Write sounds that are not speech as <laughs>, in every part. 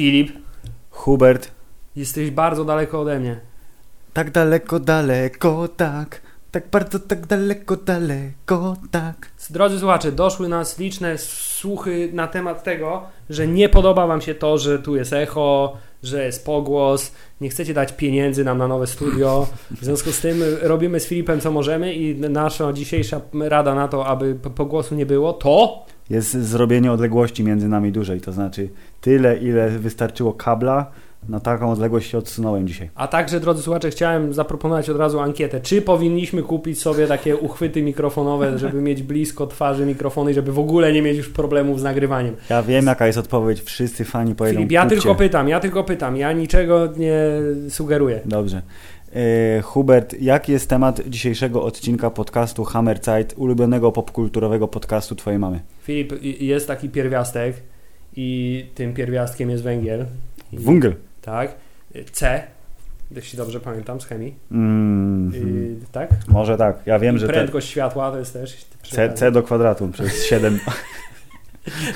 Filip, Hubert. jesteś bardzo daleko ode mnie. Tak daleko, daleko, tak. Tak bardzo, tak daleko, daleko, tak. Drodzy słuchacze, doszły nas liczne słuchy na temat tego, że nie podoba Wam się to, że tu jest echo, że jest pogłos, nie chcecie dać pieniędzy nam na nowe studio. W związku z tym robimy z Filipem co możemy i nasza dzisiejsza rada na to, aby pogłosu nie było, to Jest zrobienie odległości między nami dużej, to znaczy tyle, ile wystarczyło kabla, na taką odległość się odsunąłem dzisiaj. A także, drodzy słuchacze, chciałem zaproponować od razu ankietę. Czy powinniśmy kupić sobie takie uchwyty mikrofonowe, żeby <laughs> mieć blisko twarzy mikrofony i żeby w ogóle nie mieć już problemów z nagrywaniem? Ja wiem, jaka jest odpowiedź. Wszyscy fani powiedzą Filip, ja kupcie. tylko pytam, ja tylko pytam, ja niczego nie sugeruję. Dobrze. E, Hubert, jaki jest temat dzisiejszego odcinka podcastu Hammer Zeit, ulubionego popkulturowego podcastu twojej mamy? Filip, jest taki pierwiastek i tym pierwiastkiem jest węgiel. Wungel. Tak. C, jeśli dobrze pamiętam z chemii. Mm, Y, tak? Może tak. Ja wiem, I że te prędkość światła to jest też... C, C do kwadratu przez <laughs> 7.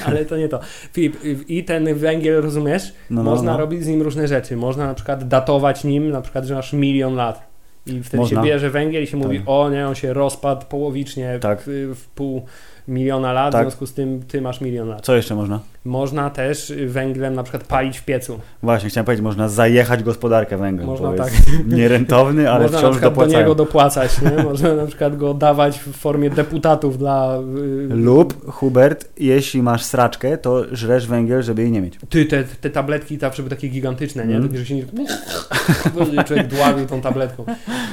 Ale to nie to. Filip, y, i ten węgiel, rozumiesz? No, no, Można no. robić z nim różne rzeczy. Można na przykład datować nim, na przykład, że masz milion lat. I wtedy Można. się bierze węgiel i się mówi, Tak. o nie, on się rozpadł połowicznie Tak. w, w pół miliona lat, Tak. w związku z tym ty masz milion lat. Co jeszcze można? Można też węglem na przykład palić w piecu. Właśnie, chciałem powiedzieć, można zajechać gospodarkę węglem. Można tak. nierentowny, ale Można na wciąż przykład do dopłacają. niego dopłacać, nie? <laughs> Można na przykład go dawać w formie deputatów dla... y, Lub, Hubert, jeśli masz sraczkę, to żresz węgiel, żeby jej nie mieć. Ty, te, te tabletki zawsze były takie gigantyczne, nie? Mm. Takie, że się nie... <laughs> Człowiek dławił tą tabletką.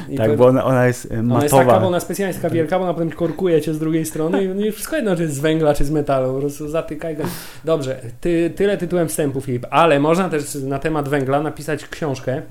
I tak, to- bo ona, ona jest e, Ona jest matowa. taka, bo ona specjalnie jest taka wielka, bo ona potem korkuje cię z drugiej strony i nie wszystko jedno, czy z węgla, czy z metalu, po prostu zatykaj go. Dobrze, ty, tyle tytułem wstępu, Filip, ale można też na temat węgla napisać książkę,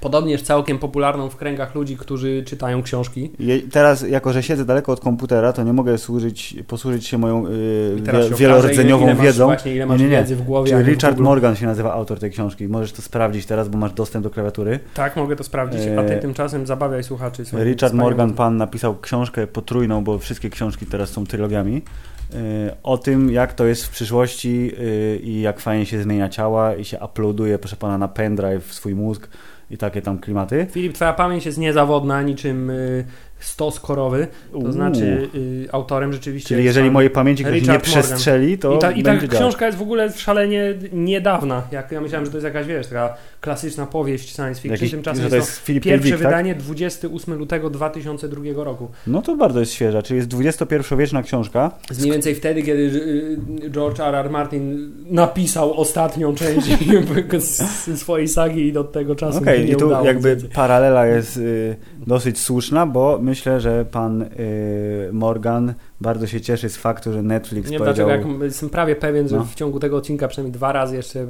podobnież całkiem popularną w kręgach ludzi, którzy czytają książki. Je, teraz, jako że siedzę daleko od komputera, to nie mogę służyć, posłużyć się moją y, się wie, okaże, wielorodzenniową ile, ile wiedzą. Właśnie, ile masz Nie, nie, nie. wiedzy w głowie. Czy a nie w Richard. Morgan się nazywa autor tej książki. Możesz to sprawdzić teraz, bo masz dostęp do klawiatury. Tak, mogę to sprawdzić, a ty E, tymczasem zabawiaj słuchaczy. Richard Morgan, pan napisał książkę potrójną, bo wszystkie książki teraz są trylogiami, y, o tym, jak to jest w przyszłości y, i jak fajnie się zmienia ciała i się uploaduje, proszę pana, na pendrive w swój mózg i takie tam klimaty. Filip, twoja pamięć jest niezawodna, niczym y, stos korowy, to Uuu. znaczy y, autorem rzeczywiście Czyli jest jeżeli mojej pamięci ktoś nie Richard przestrzeli, to I ta, i ta książka jest w ogóle szalenie niedawna. Jak ja myślałem, że to jest jakaś, wiesz, taka klasyczna powieść science fiction. Jakiś, Tymczasem że to jest jest to pierwsze tak? wydanie 28 lutego 2002 roku. No to bardzo jest świeża, czyli jest XXI-wieczna książka. Z mniej więcej wtedy, kiedy y, George R. R. Martin napisał ostatnią część <laughs> swojej sagi i do tego czasu Okej, nie i tu udało. jakby paralela jest y, dosyć słuszna, bo myślę, że pan y, Morgan bardzo się cieszy z faktu, że Netflix Nie powiedział... dlaczego, jak jestem prawie pewien, że No. w ciągu tego odcinka przynajmniej dwa razy jeszcze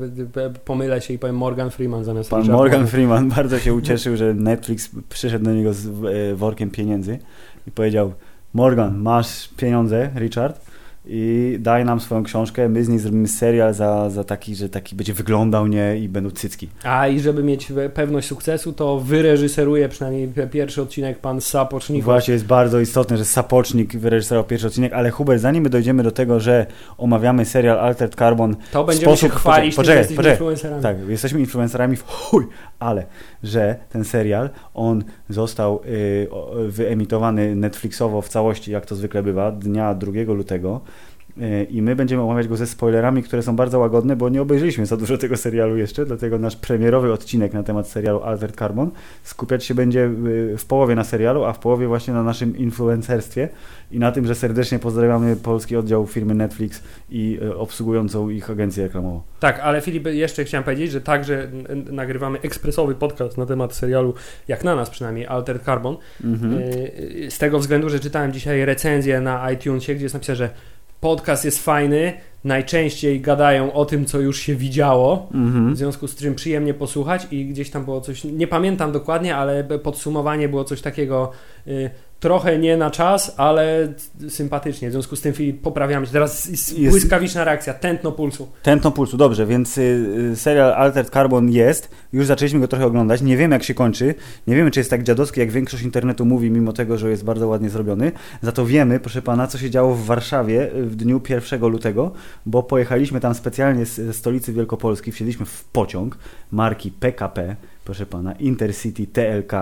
pomylę się i powiem Morgan Freeman zamiast Pan Richard Morgan Freeman <laughs> bardzo się ucieszył, że Netflix przyszedł do niego z e, workiem pieniędzy i powiedział Morgan, masz pieniądze, Richard, i daj nam swoją książkę, my z niej zrobimy serial za, za taki, że taki będzie wyglądał nie i będą cycki. A i żeby mieć pewność sukcesu, to wyreżyseruje przynajmniej pierwszy odcinek pan Sapocznik. Właśnie jest bardzo istotne, że Sapocznik wyreżyserował pierwszy odcinek, ale Hubert, zanim my dojdziemy do tego, że omawiamy serial Altered Carbon, To będziemy sposób- się chwalić, poczekaj, że poczekaj. jesteśmy influencerami. Tak, jesteśmy influencerami w chuj, ale że ten serial, on został y, wyemitowany Netflixowo w całości, jak to zwykle bywa, dnia 2 lutego. Y, I my będziemy omawiać go ze spoilerami, które są bardzo łagodne, bo nie obejrzeliśmy za dużo tego serialu jeszcze, dlatego nasz premierowy odcinek na temat serialu Albert Carbon skupiać się będzie y, w połowie na serialu, a w połowie właśnie na naszym influencerstwie i na tym, że serdecznie pozdrawiamy polski oddział firmy Netflix i y, obsługującą ich agencję reklamową. Tak, ale Filip, jeszcze chciałem powiedzieć, że także nagrywamy ekspresowy podcast na temat serialu, jak na nas przynajmniej, Altered Carbon. Mhm. Z tego względu, że czytałem dzisiaj recenzję na iTunesie, gdzie jest napisane, że podcast jest fajny, najczęściej gadają o tym, co już się widziało, Mhm. w związku z czym przyjemnie posłuchać i gdzieś tam było coś, nie pamiętam dokładnie, ale podsumowanie było coś takiego, y, trochę nie na czas, ale sympatycznie. W związku z tym Filip, poprawiamy się. Teraz jest błyskawiczna reakcja, tętno pulsu. Tętno pulsu, dobrze, więc y, y, serial Altered Carbon jest, już zaczęliśmy go trochę oglądać, nie wiemy jak się kończy, nie wiemy czy jest tak dziadowski, jak większość internetu mówi, mimo tego, że jest bardzo ładnie zrobiony, za to wiemy, proszę pana, co się działo w Warszawie y, w dniu 1 lutego, bo pojechaliśmy tam specjalnie z ze stolicy Wielkopolski, wsiedliśmy w pociąg marki PKP, proszę pana, Intercity TLK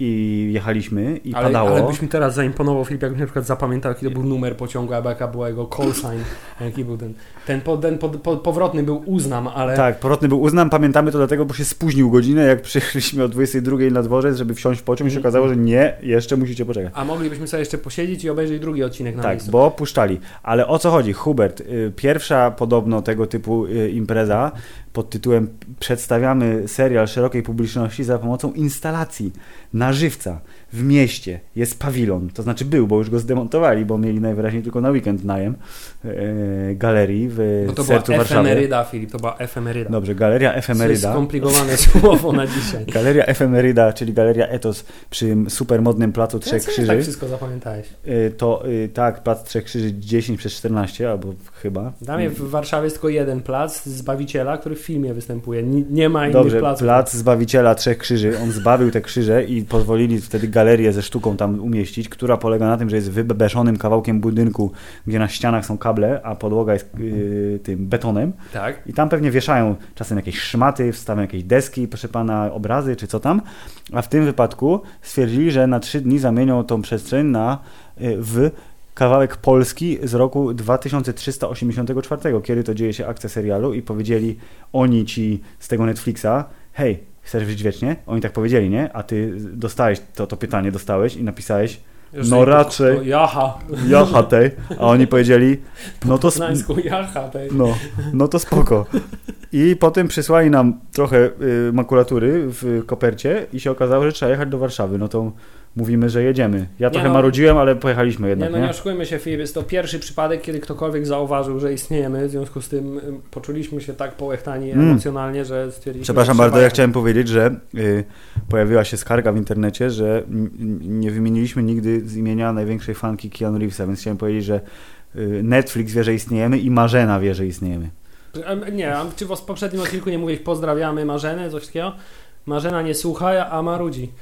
i jechaliśmy i Ale, padało. ale byś mi teraz zaimponował, Filip, jakbyś na przykład zapamiętał, jaki to był numer pociągu, albo jaka była jego call sign, jaki był ten. Ten, po, ten po, po, powrotny był uznam, ale Tak, powrotny był uznam, pamiętamy to dlatego, bo się spóźnił godzinę, jak <laughs> przyjechaliśmy o 22 na dworzec, żeby wsiąść w pociąg i się okazało, że nie, jeszcze musicie poczekać. a moglibyśmy sobie jeszcze posiedzieć i obejrzeć drugi odcinek na Tak, miejscu. bo puszczali. Ale o co chodzi? Hubert, y, pierwsza podobno tego typu y, impreza pod tytułem Przedstawiamy serial szerokiej publiczności za pomocą instalacji na żywca w mieście. Jest pawilon, to znaczy był, bo już go zdemontowali, bo mieli najwyraźniej tylko na weekend najem y, galerii w Bo to była Warszawy. efemeryda, Filip, to była efemeryda. Dobrze, galeria To jest efemeryda. skomplikowane <laughs> słowo na dzisiaj. Galeria Efemeryda, czyli Galeria Etos przy supermodnym Placu Trzech ty Krzyży. tak wszystko zapamiętałeś? Y, To y, tak, Plac Trzech Krzyży 10 przez 14, albo chyba. Dla w Warszawie jest tylko jeden plac Zbawiciela, który w filmie występuje. Nie, nie ma innych Dobrze, placów. Plac Zbawiciela Trzech Krzyży. On zbawił te krzyże i pozwolili wtedy galerię ze sztuką tam umieścić, która polega na tym, że jest wybeszonym kawałkiem budynku, gdzie na ścianach są kable, a podłoga jest y, tym betonem. Tak. I tam pewnie wieszają czasem jakieś szmaty, wstawiają jakieś deski, proszę pana, obrazy czy co tam. A w tym wypadku stwierdzili, że na trzy dni zamienią tą przestrzeń na y, w kawałek Polski z roku 2384, kiedy to dzieje się akcja serialu i powiedzieli oni ci z tego Netflixa, hej, chcesz żyć wiecznie? Oni tak powiedzieli, nie? A ty dostałeś to, to pytanie, dostałeś i napisałeś Jeżeli No raczej. to Jaha. jaha tej, a oni powiedzieli no to sp- jaha tej. no, no to spoko. I potem przysłali nam trochę y, makulatury w kopercie i się okazało, że trzeba jechać do Warszawy. No to mówimy, że jedziemy. Ja Nie trochę no. marudziłem, ale pojechaliśmy Nie, jednak, no nie? nie oszukujmy się, Filip, jest to pierwszy przypadek, kiedy ktokolwiek zauważył, że istniejemy, w związku z tym y, poczuliśmy się tak połechtani Mm. emocjonalnie, że stwierdziliśmy, Przepraszam bardzo, ja chciałem powiedzieć, że y, pojawiła się skarga w internecie, że nie wymieniliśmy nigdy z imienia największej fanki Keanu Reevesa, więc chciałem powiedzieć, że y, Netflix wie, że istniejemy i Marzena wie, że istniejemy. Nie, czy w poprzednim odcinku nie mówiłeś pozdrawiamy Marzenę, coś takiego? Marzena nie słucha, a marudzi.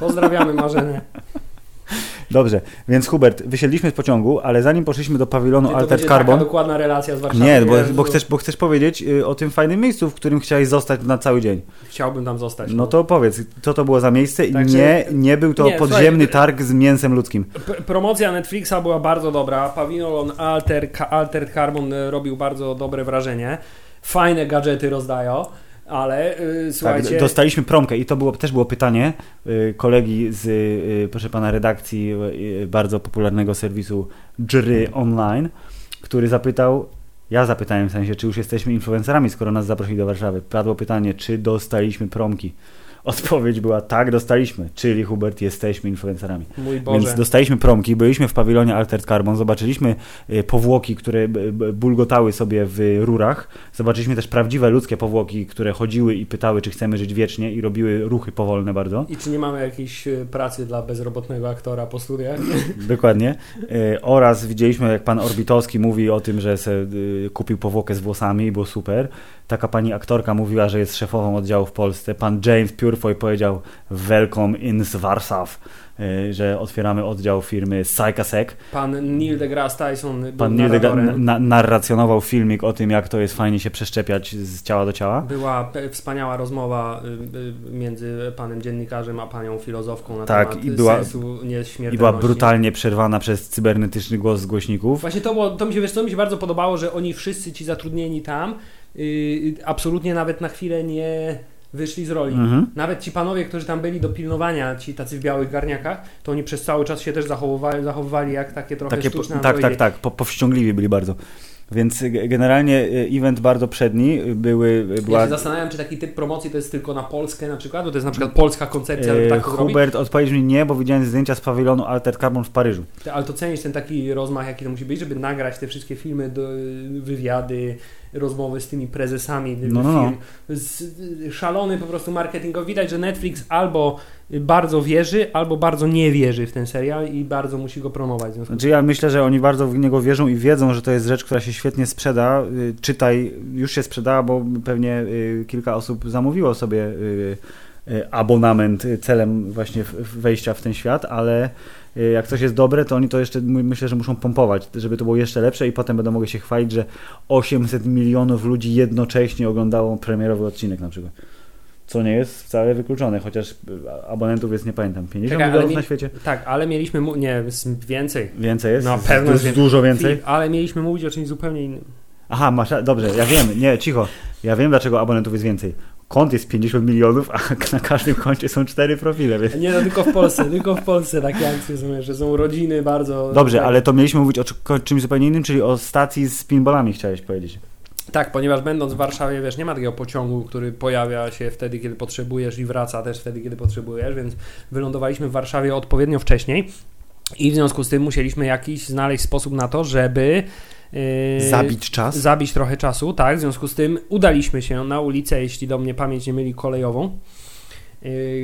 Pozdrawiamy Marzenę. Dobrze, więc Hubert, wysiedliśmy z pociągu, ale zanim poszliśmy do pawilonu Ty, Altered Carbon... taka dokładna relacja z Warszawą. Nie, bo, bo, chcesz, bo chcesz powiedzieć y, o tym fajnym miejscu, w którym chciałeś zostać na cały dzień. Chciałbym tam zostać. No to powiedz, co to było za miejsce i Także- nie, nie był to Nie, podziemny słuchaj, targ z mięsem ludzkim. Promocja Netflixa była bardzo dobra. Pawilon Alter, Altered Carbon y, robił bardzo dobre wrażenie. Fajne gadżety rozdają, ale yy, słuchajcie... Tak, dostaliśmy promkę i to było, też było pytanie y, kolegi z, y, proszę pana, redakcji y, bardzo popularnego serwisu Jury Online, który zapytał, ja zapytałem w sensie, czy już jesteśmy influencerami, skoro nas zaprosili do Warszawy. Padło pytanie, czy dostaliśmy promki. Odpowiedź była tak, dostaliśmy, czyli Hubert, jesteśmy influencerami. Mój Boże. Więc dostaliśmy promki, byliśmy w pawilonie Altered Carbon, zobaczyliśmy y, powłoki, które bulgotały sobie w rurach, zobaczyliśmy też prawdziwe ludzkie powłoki, które chodziły i pytały, czy chcemy żyć wiecznie i robiły ruchy powolne bardzo. I czy nie mamy jakiejś y, pracy dla bezrobotnego aktora po studiach? <laughs> Dokładnie. Y, Oraz widzieliśmy, jak pan Orbitowski mówi o tym, że kupił powłokę z włosami i było super. Taka pani aktorka mówiła, że jest szefową oddziału w Polsce. Pan James Purefoy powiedział Welcome in Warsaw, y, że otwieramy oddział firmy Psychasec. Pan Neil deGrasse Tyson Pan Neil deGrasse na, narracjonował filmik o tym, jak to jest fajnie się przeszczepiać z ciała do ciała. Była wspaniała rozmowa y, y, między panem dziennikarzem a panią filozofką na Tak, temat i była- sensu nieśmiertelności. I była brutalnie przerwana przez cybernetyczny głos z głośników. Właśnie to, było, to mi się, wiesz, co mi się bardzo podobało, że oni wszyscy ci zatrudnieni tam absolutnie nawet na chwilę nie wyszli z roli. Mhm. Nawet ci panowie, którzy tam byli do pilnowania, ci tacy w białych garniakach, to oni przez cały czas się też zachowywali, zachowywali jak takie trochę Takie, po, sztuczne tak, tak, androidy. tak, po, powściągliwi byli bardzo. Więc y, generalnie y, event bardzo przedni. y, Były, y, Ja była się zastanawiam, czy taki typ promocji to jest tylko na Polskę na przykład, bo to jest na przykład polska koncepcja, żeby y, tak. Hubert odpowiedział mi nie, bo widziałem zdjęcia z pawilonu Altered Carbon w Paryżu. Ty- Ale to cenisz ten taki rozmach, jaki to musi być, żeby nagrać te wszystkie filmy, do, wywiady, rozmowy z tymi prezesami No, no, no. firm. Z, szalony po prostu marketingowy. Widać, że Netflix albo bardzo wierzy, albo bardzo nie wierzy w ten serial i bardzo musi go promować. Znaczy ja myślę, że oni bardzo w niego wierzą i wiedzą, że to jest rzecz, która się świetnie sprzeda. Y, Czytaj, już się sprzedała, bo pewnie y, kilka osób zamówiło sobie y, abonament celem właśnie wejścia w ten świat, ale jak coś jest dobre, to oni to jeszcze my- myślę, że muszą pompować, żeby to było jeszcze lepsze i potem będą mogli się chwalić, że 800 milionów ludzi jednocześnie oglądało premierowy odcinek na przykład. Co nie jest wcale wykluczone, chociaż y, abonentów jest, nie pamiętam, 50 Czekaj, ale milionów mi- na świecie? Tak, ale mieliśmy, mu- nie, więcej. Więcej jest? No, To pewno jest dużo więcej. Ale mieliśmy mówić o czymś zupełnie innym. Aha, masz, dobrze, ja wiem, nie, cicho. Ja wiem, dlaczego abonentów jest więcej. Kont jest 50 milionów, a <laughs> na każdym koncie są cztery profile, więc... Nie, no tylko w Polsce, tylko w Polsce takie akcje są, że są rodziny bardzo... Dobrze, tak, ale to mieliśmy mówić o czy- czymś zupełnie innym, czyli o stacji z pinballami chciałeś powiedzieć. Tak, ponieważ będąc w Warszawie, wiesz, nie ma takiego pociągu, który pojawia się wtedy, kiedy potrzebujesz i wraca też wtedy, kiedy potrzebujesz, więc wylądowaliśmy w Warszawie odpowiednio wcześniej i w związku z tym musieliśmy jakiś znaleźć sposób na to, żeby... yy, Zabić czas? zabić trochę czasu, tak? W związku z tym udaliśmy się na ulicę, jeśli do mnie pamięć nie myli, kolejową,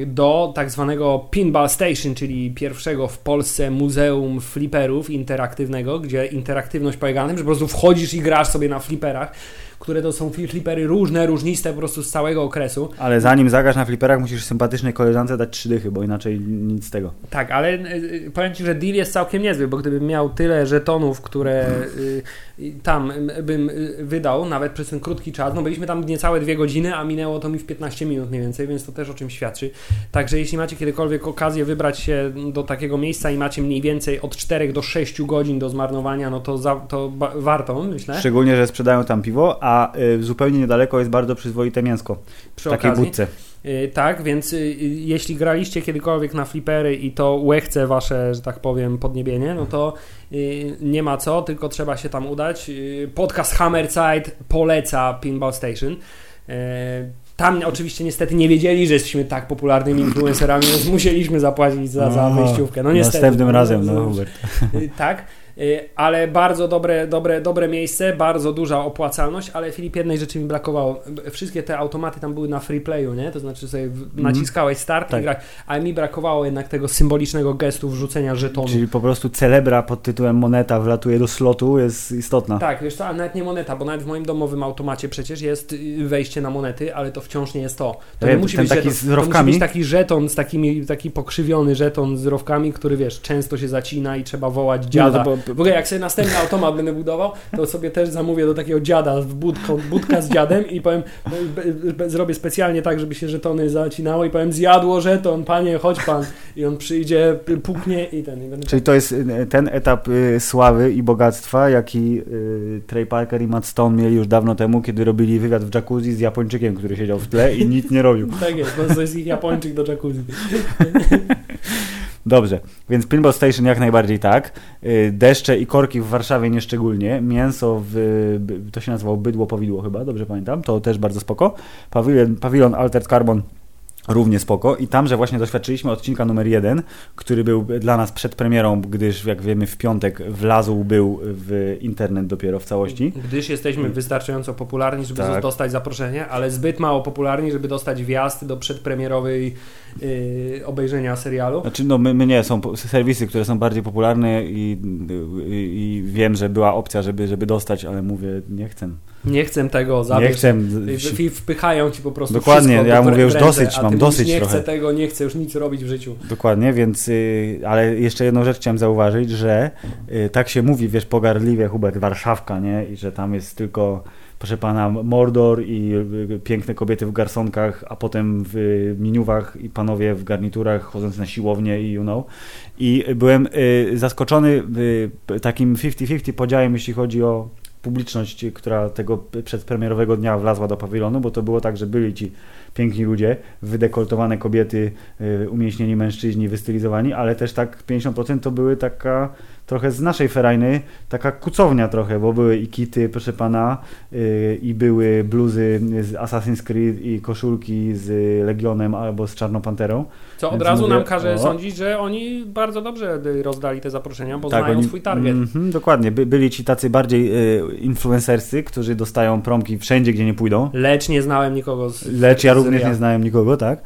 do tak zwanego Pinball Station, czyli pierwszego w Polsce muzeum fliperów interaktywnego, gdzie interaktywność polega na tym, że po prostu wchodzisz i grasz sobie na fliperach, które to są flipery różne, różniste po prostu z całego okresu. Ale zanim zagrasz na fliperach, musisz sympatycznej koleżance dać trzy dychy, bo inaczej nic z tego. Tak, ale y, powiem Ci, że deal jest całkiem niezły, bo gdybym miał tyle żetonów, które y, y, tam y, bym y, wydał, nawet przez ten krótki czas, no byliśmy tam niecałe dwie godziny, a minęło to mi w 15 minut mniej więcej, więc to też o czym świadczy. Także jeśli macie kiedykolwiek okazję wybrać się do takiego miejsca i macie mniej więcej od 4 do 6 godzin do zmarnowania, no to, za, to warto, myślę. Szczególnie, że sprzedają tam piwo, a y, zupełnie niedaleko jest bardzo przyzwoite mięsko w Przy takiej okazji. budce. Y, Tak, więc y, jeśli graliście kiedykolwiek na flipery i to łechce wasze, że tak powiem, podniebienie, no to nie ma co, tylko trzeba się tam udać. Podcast Hammerside poleca Pinball Station. Tam oczywiście niestety nie wiedzieli, że jesteśmy tak popularnymi influencerami, więc musieliśmy zapłacić za, za No, wejściówkę. No niestety. Następnym razem, no no, Hubert. Tak, ale bardzo dobre, dobre, dobre miejsce, bardzo duża opłacalność, ale Filip, jednej rzeczy mi brakowało. Wszystkie te automaty tam były na free playu, nie? To znaczy sobie w- naciskałeś start Mhm. Tak. i grałeś, ale mi brakowało jednak tego symbolicznego gestu wrzucenia żetonu. Czyli po prostu celebra pod tytułem moneta wlatuje do slotu jest istotna. Tak, wiesz co, a nawet nie moneta, bo nawet w moim domowym automacie przecież jest y, wejście na monety, ale to wciąż nie jest to. To Ja nie musi być taki żeton, z to musi być taki żeton z takimi, taki pokrzywiony żeton z rowkami, który wiesz, często się zacina i trzeba wołać Nie, dziada. no W ogóle jak sobie następny automat będę budował, to sobie też zamówię do takiego dziada, w budką, budka z dziadem i powiem, no, zrobię specjalnie tak, żeby się żetony zacinało i powiem, zjadło żeton, panie, chodź pan. I on przyjdzie, puknie i ten. I będę Czyli to jest y, ten etap y, sławy i bogactwa, jaki y, Trey Parker i Matt Stone mieli już dawno temu, kiedy robili wywiad w jacuzzi z Japończykiem, który siedział w tle i nic nie robił. Tak jest, bo to jest ich Japończyk do jacuzzi. <laughs> Dobrze, więc Pinball Station jak najbardziej tak. Y, Deszcze i korki w Warszawie nieszczególnie. Mięso w, to się nazywało bydło powidło chyba, dobrze pamiętam. To też bardzo spoko. Pawilon, pawilon Altered Carbon równie spoko. I tam, że właśnie doświadczyliśmy odcinka numer jeden, który był dla nas przed premierą, gdyż jak wiemy w piątek wlazł był w internet dopiero w całości. Gdyż jesteśmy wystarczająco popularni, żeby Tak. dostać zaproszenie, ale zbyt mało popularni, żeby dostać wjazd do przedpremierowej yy, obejrzenia serialu. Znaczy, no my, my nie, są serwisy, które są bardziej popularne i, i, i wiem, że była opcja, żeby, żeby dostać, ale mówię, nie chcę. Nie chcę tego, Nie zabierz. chcę. I- Wpychają ci po prostu Dokładnie, wszystko ja mówię już ręce, dosyć, mam dosyć Nie trochę. chcę tego, nie chcę już nic robić w życiu. Dokładnie, więc, y, ale jeszcze jedną rzecz chciałem zauważyć, że y, tak się mówi, wiesz, pogardliwie, Hubert, Warszawka, nie? I że tam jest tylko, proszę pana, Mordor i y, piękne kobiety w garsonkach, a potem w miniuwach i panowie w garniturach chodząc na siłownię i you know. I byłem zaskoczony takim 50-50 podziałem, jeśli chodzi o publiczność, która tego przedpremierowego dnia wlazła do pawilonu, bo to było tak, że byli ci piękni ludzie, wydekoltowane kobiety, y, umieśnieni mężczyźni, wystylizowani, ale też tak 50% to były taka trochę z naszej ferajny, taka kucownia trochę, bo były i kity, proszę pana, yy, i były bluzy z Assassin's Creed i koszulki z Legionem albo z Czarną Panterą. Co od razu mówię, nam każe o. sądzić, że oni bardzo dobrze rozdali te zaproszenia, bo Tak, znają oni- swój target. Mhm, dokładnie, By, byli ci tacy bardziej y, influencersy, którzy dostają promki wszędzie, gdzie nie pójdą. Lecz nie znałem nikogo z Lecz ja z również nie znałem nikogo, tak?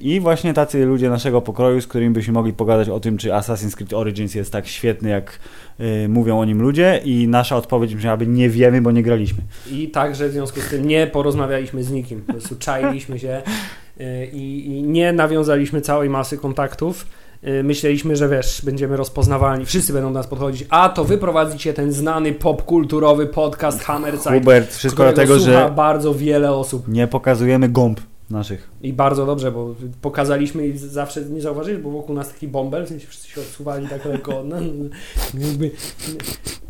I właśnie tacy ludzie naszego pokroju, z którymi byśmy mogli pogadać o tym, czy Assassin's Creed Origins jest tak świetny, jak e, mówią o nim ludzie i nasza odpowiedź brzmiałaby nie wiemy, bo nie graliśmy. I także w związku z tym nie porozmawialiśmy z nikim. Po prostu czailiśmy się y, i, i nie nawiązaliśmy całej masy kontaktów. Y, Myśleliśmy, że wiesz, będziemy rozpoznawalni, wszyscy będą do nas podchodzić, a to wy prowadzicie ten znany popkulturowy podcast Hammerside, Hubert, wszystko dlatego, że bardzo wiele osób. nie pokazujemy gąb naszych. I bardzo dobrze, bo pokazaliśmy i zawsze nie zauważyli, bo wokół nas taki bąbel, w sensie wszyscy się odsuwali tak lekko. <laughs> No, jakby,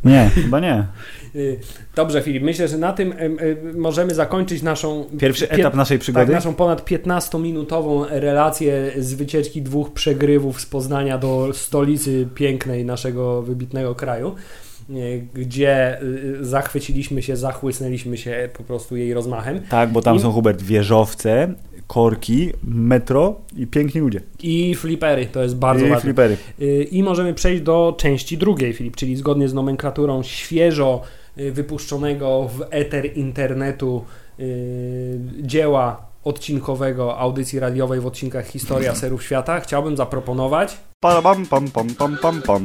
Nie, chyba nie. <laughs> y, Dobrze, Filip, myślę, że na tym em, em, możemy zakończyć naszą Pierwszy pie- etap naszej tak, przygody. naszą ponad 15-minutową relację z wycieczki dwóch przegrywów z Poznania do stolicy pięknej naszego wybitnego kraju, gdzie y, zachwyciliśmy się, zachłysnęliśmy się po prostu jej rozmachem. Tak, bo tam I- są, Hubert, wieżowce, korki, metro i piękni ludzie. I flipery, to jest bardzo I ważne. flipery. Y, I możemy przejść do części drugiej, Filip, czyli zgodnie z nomenklaturą świeżo y, wypuszczonego w eter internetu y, dzieła odcinkowego audycji radiowej w odcinkach Historia Serów Świata. Chciałbym zaproponować Pam, pam, pam, pam, pam, pam.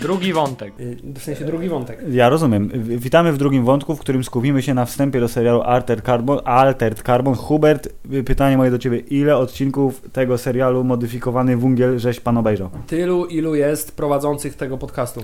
drugi wątek. Y, W sensie drugi wątek. Ja rozumiem. Witamy w drugim wątku, w którym skupimy się na wstępie do serialu Altered Carbon. Altered Carbon. Hubert, y, pytanie moje do Ciebie. Ile odcinków tego serialu modyfikowany wungiel żeś Pan obejrzał? Tylu, ilu jest prowadzących tego podcastu.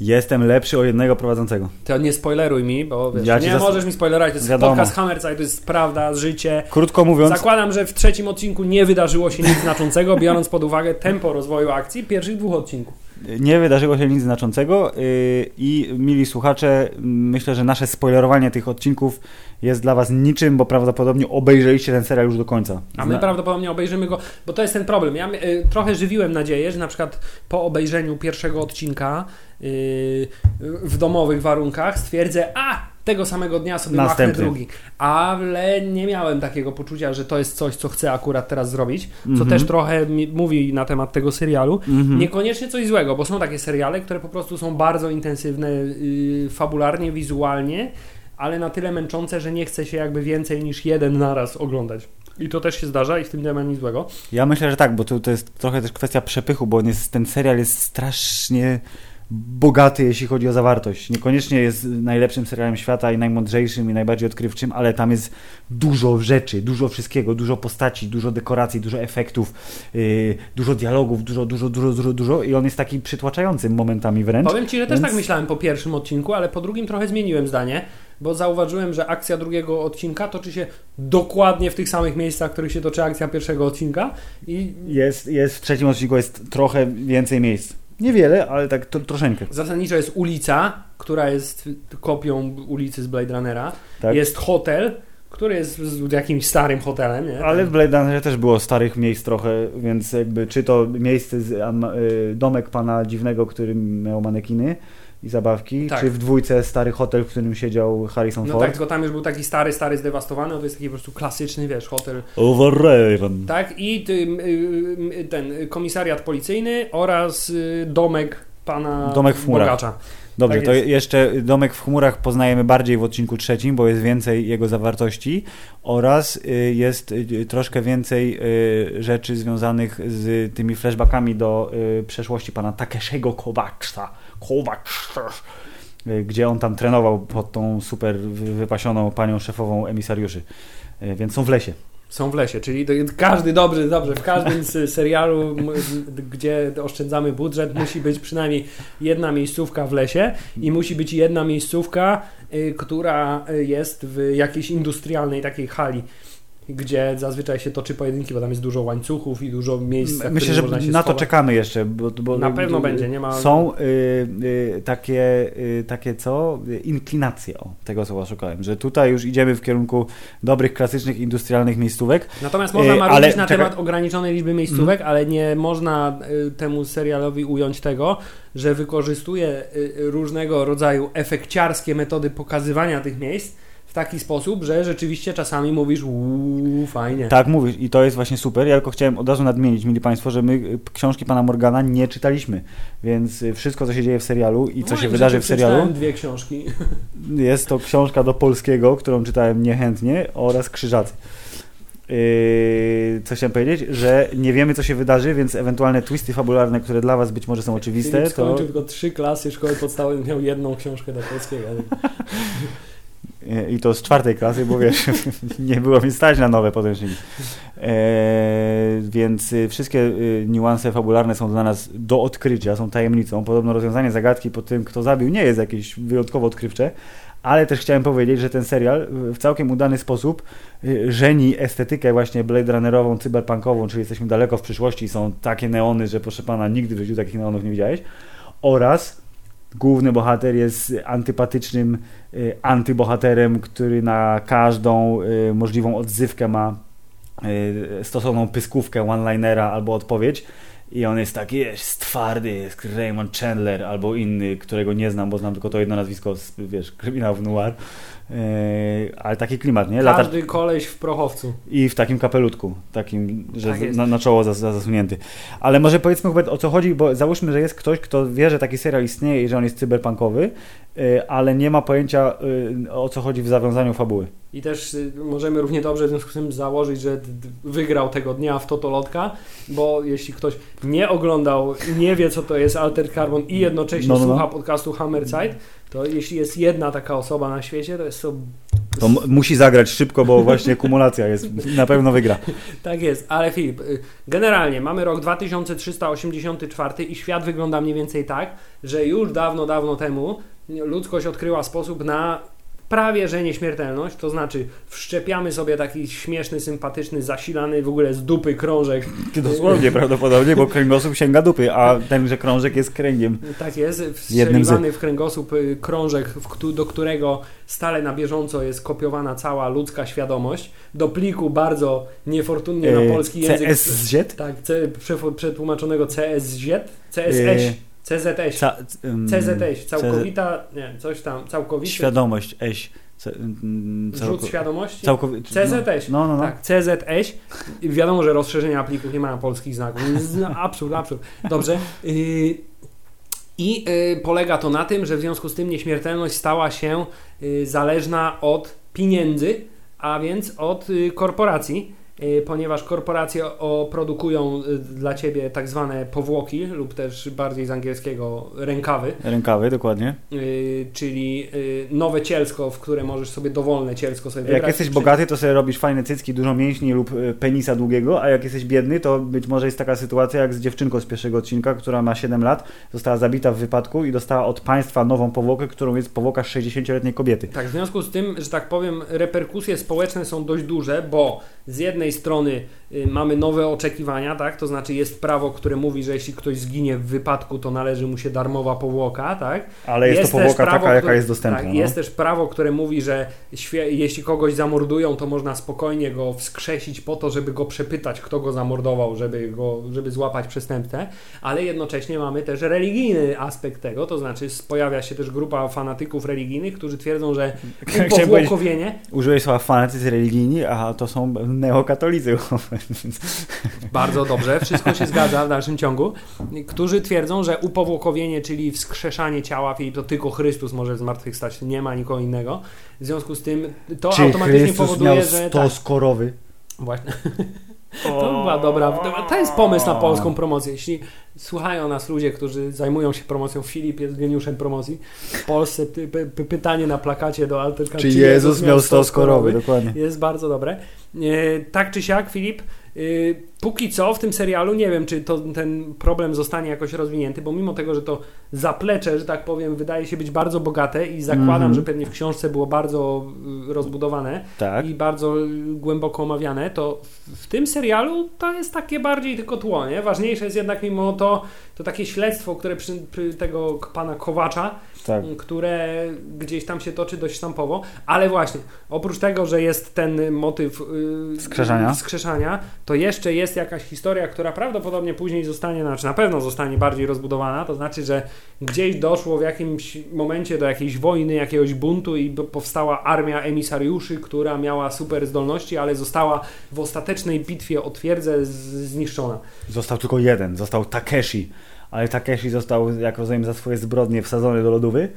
Jestem lepszy o jednego prowadzącego. To nie spoileruj mi, bo wiesz, Ja nie zas- możesz mi spoilerować. To jest Wiadomo. podcast to jest prawda, życie. Krótko mówiąc, Zakładam, że w trzecim odcinku nie wydarzyło się nic znaczącego, biorąc pod uwagę tempo rozwoju akcji pierwszych dwóch odcinków. nie wydarzyło się nic znaczącego yy, i mili słuchacze, myślę, że nasze spoilerowanie tych odcinków jest dla Was niczym, bo prawdopodobnie obejrzeliście ten serial już do końca. A my prawdopodobnie obejrzymy go, bo to jest ten problem. Ja y, trochę żywiłem nadzieję, że na przykład po obejrzeniu pierwszego odcinka y, w domowych warunkach stwierdzę, a tego samego dnia sobie machnę drugi. Ale nie miałem takiego poczucia, że to jest coś, co chcę akurat teraz zrobić, co Mhm. też trochę mówi na temat tego serialu. Mhm. Niekoniecznie coś złego, bo są takie seriale, które po prostu są bardzo intensywne yy, fabularnie, wizualnie, ale na tyle męczące, że nie chce się jakby więcej niż jeden naraz oglądać. I to też się zdarza i w tym nie ma nic złego. Ja myślę, że tak, bo to, to jest trochę też kwestia przepychu, bo jest, ten serial jest strasznie bogaty, jeśli chodzi o zawartość. Niekoniecznie jest najlepszym serialem świata i najmądrzejszym i najbardziej odkrywczym, ale tam jest dużo rzeczy, dużo wszystkiego, dużo postaci, dużo dekoracji, dużo efektów, yy, dużo dialogów, dużo, dużo, dużo, dużo, dużo i on jest taki przytłaczający momentami wręcz. Powiem Ci, że też Więc- tak myślałem po pierwszym odcinku, ale po drugim trochę zmieniłem zdanie, bo zauważyłem, że akcja drugiego odcinka toczy się dokładnie w tych samych miejscach, w których się toczy akcja pierwszego odcinka i Jest, jest w trzecim odcinku jest trochę więcej miejsc. Niewiele, ale tak to, troszeczkę. zasadniczo jest ulica, która jest kopią ulicy z Blade Runnera, Tak? jest hotel, który jest z jakimś starym hotelem, nie? Ale w Blade Runnerze też było starych miejsc trochę, więc jakby czy to miejsce, z, y, domek pana dziwnego, który miał manekiny i zabawki, Tak. czy w dwójce stary hotel, w którym siedział Harrison No Ford. tak, tylko tam już był taki stary, stary, zdewastowany, to jest taki po prostu klasyczny, wiesz, hotel. Overraven. Tak, i ty, y, y, ten y, komisariat policyjny oraz domek pana Domek w chmurach. bogacza. Dobrze, tak to jeszcze Domek w chmurach poznajemy bardziej w odcinku trzecim, bo jest więcej jego zawartości oraz jest troszkę więcej rzeczy związanych z tymi flashbackami do przeszłości pana Takeshiego Kowaczta. Y, Gdzie on tam trenował pod tą super wy- wypasioną panią szefową emisariuszy. Y, Więc są w lesie. Są w lesie, czyli każdy dobrze, dobrze, w każdym z serialu, gdzie oszczędzamy budżet, musi być przynajmniej jedna miejscówka w lesie i musi być jedna miejscówka, y, która y, jest w jakiejś industrialnej takiej hali. Gdzie zazwyczaj się toczy pojedynki, bo tam jest dużo łańcuchów i dużo miejsc. Myślę, że można na to schować. czekamy jeszcze. Bo, bo, Na pewno będzie, nie ma- Są y, y, takie, y, takie co? Y, Inklinacje, o, tego słowa szukałem, że tutaj już idziemy w kierunku dobrych, klasycznych, industrialnych miejscówek. Natomiast można E, marudzić ale na czekaj. Mhm. temat ograniczonej liczby miejscówek, ale nie można y, temu serialowi ująć tego, że wykorzystuje y, różnego rodzaju efekciarskie metody pokazywania tych miejsc taki sposób, że rzeczywiście czasami mówisz uuu, fajnie. Tak mówisz i to jest właśnie super. Ja tylko chciałem od razu nadmienić, mili Państwo, że my y, książki pana Morgana nie czytaliśmy, więc y, wszystko, co się dzieje w serialu i co No się wydarzy w serialu, dwie książki. <laughs> jest to książka do polskiego, którą czytałem niechętnie oraz Krzyżacy. Yy, co chciałem powiedzieć, że nie wiemy, co się wydarzy, więc ewentualne twisty fabularne, które dla Was być może są oczywiste, Filip to skończył tylko trzy klasy szkoły podstawowej, miał jedną książkę do polskiego. <laughs> i to z czwartej klasy, bo wiesz, <laughs> nie było mi stać na nowe podręczniki. Eee, więc y, wszystkie y, niuanse fabularne są dla nas do odkrycia, są tajemnicą. Podobno rozwiązanie zagadki po tym, kto zabił, nie jest jakieś wyjątkowo odkrywcze, ale też chciałem powiedzieć, że ten serial w całkiem udany sposób y, żeni estetykę właśnie Blade Runnerową, cyberpunkową, czyli jesteśmy daleko w przyszłości i są takie neony, że proszę pana, nigdy w życiu takich neonów nie widziałeś. Oraz główny bohater jest antypatycznym y, antybohaterem, który na każdą y, możliwą odzywkę ma y, stosowną pyskówkę, one-linera albo odpowiedź. I on jest taki, jest twardy, jest Raymond Chandler albo inny, którego nie znam, bo znam tylko to jedno nazwisko z, wiesz, kryminałów noir. Yy, ale taki klimat, nie? Lata Każdy koleś w prochowcu. i w takim kapelutku, takim, że Tak na, na czoło zas, zasunięty. Ale może powiedzmy o co chodzi, bo załóżmy, że jest ktoś, kto wie, że taki serial istnieje i że on jest cyberpunkowy, ale nie ma pojęcia yy, o co chodzi w zawiązaniu fabuły. I też y, możemy równie dobrze w związku z tym założyć, że wygrał tego dnia w Totolotka, bo jeśli ktoś nie oglądał, nie wie co to jest Alter Carbon i jednocześnie No, no, no. słucha podcastu Hammerside, to jeśli jest jedna taka osoba na świecie, to jest to... To musi zagrać szybko, bo właśnie kumulacja jest, na pewno wygra. <laughs> Tak jest, ale Filip, y, generalnie mamy rok 2384 i świat wygląda mniej więcej tak, że już dawno, dawno temu ludzkość odkryła sposób na prawie że nieśmiertelność, to znaczy wszczepiamy sobie taki śmieszny, sympatyczny, zasilany w ogóle z dupy krążek. Dosłownie prawdopodobnie, bo kręgosłup sięga dupy, a tenże krążek jest kręgiem. Tak jest, wstrzeliwany w kręgosłup y, krążek, do którego stale na bieżąco jest kopiowana cała ludzka świadomość. Do pliku bardzo niefortunnie na E, polski język. CSZ? Tak, przetłumaczonego CSZ, CSS, CZS, Ca, CZS, całkowita, nie, coś tam, całkowity Świadomość, eś. Ym, rzut świadomości. Całkowicie. CZS. No, no, no. Tak, CZS. Wiadomo, że rozszerzenia plików nie mają polskich znaków. No, absurd, absurd. Dobrze. Yy, I yy, polega to na tym, że w związku z tym nieśmiertelność stała się yy, zależna od pieniędzy, a więc od korporacji, ponieważ korporacje produkują yy, dla ciebie tak zwane powłoki lub też bardziej z angielskiego rękawy. Rękawy, dokładnie. Yy, czyli nowe cielsko, w które możesz sobie dowolne cielsko sobie Jak wybrać. jesteś Czy- bogaty, to sobie robisz fajne cycki, dużo mięśni lub penisa długiego, a jak jesteś biedny, to być może jest taka sytuacja jak z dziewczynką z pierwszego odcinka, która ma 7 lat, została zabita w wypadku i dostała od państwa nową powłokę, którą jest powłoka 60-letniej kobiety. Tak, w związku z tym, że tak powiem, reperkusje społeczne są dość duże, bo z jednej strony y, mamy nowe oczekiwania, tak? To znaczy jest prawo, które mówi, że jeśli ktoś zginie w wypadku, to należy mu się darmowa powłoka, tak? Ale jest, to też powłoka prawo, taka, jaka jest dostępna. Tak, no. jest też prawo, które mówi, że jeśli kogoś zamordują, to można spokojnie go wskrzesić po to, żeby go przepytać, kto go zamordował, żeby, go, żeby złapać przestępcę, ale jednocześnie mamy też religijny aspekt tego, to znaczy pojawia się też grupa fanatyków religijnych, którzy twierdzą, że <laughs> upowłokowienie użyłeś słowa fanatycy religijni, a to są neokatolicy. <laughs> Bardzo dobrze, wszystko się zgadza w dalszym ciągu. Którzy twierdzą, że upowłokowienie, czyli wskrzeszanie ciała, Filip, to tylko Chrystus może zmartwychwstać, nie ma nikogo innego. W związku z tym to Czy automatycznie Chrystus powoduje, miał że. stos Tak, korowy? właśnie. To była dobra. To, jest pomysł na polską promocję. Jeśli słuchają nas ludzie, którzy zajmują się promocją, Filip jest geniuszem promocji. W Polsce ty, py, py, pytanie na plakacie do Alterka. Czy Jezus miał stos korowy? Dokładnie. Jest bardzo dobre. E, tak czy siak, Filip, póki co w tym serialu nie wiem, czy to, ten problem zostanie jakoś rozwinięty, bo mimo tego, że to zaplecze, że tak powiem, wydaje się być bardzo bogate i zakładam, Mhm. że pewnie w książce było bardzo y, rozbudowane Tak. i bardzo y, głęboko omawiane, to w- w tym serialu to jest takie bardziej tylko tło, nie? Ważniejsze jest jednak mimo to, to takie śledztwo, które przy, przy tego pana Kowacza, Tak. które gdzieś tam się toczy dość sztampowo, ale właśnie, oprócz tego, że jest ten motyw yy, Wskrzeszania. wskrzeszania, to jeszcze jest jakaś historia, która prawdopodobnie później zostanie, znaczy na pewno zostanie bardziej rozbudowana, to znaczy, że gdzieś doszło w jakimś momencie do jakiejś wojny, jakiegoś buntu i powstała armia emisariuszy, która miała super zdolności, ale została w ostatecznej bitwie o twierdzę z- zniszczona. Został tylko jeden, został Takeshi, ale Takeshi został, jak rozumiem, za swoje zbrodnie wsadzony do lodówy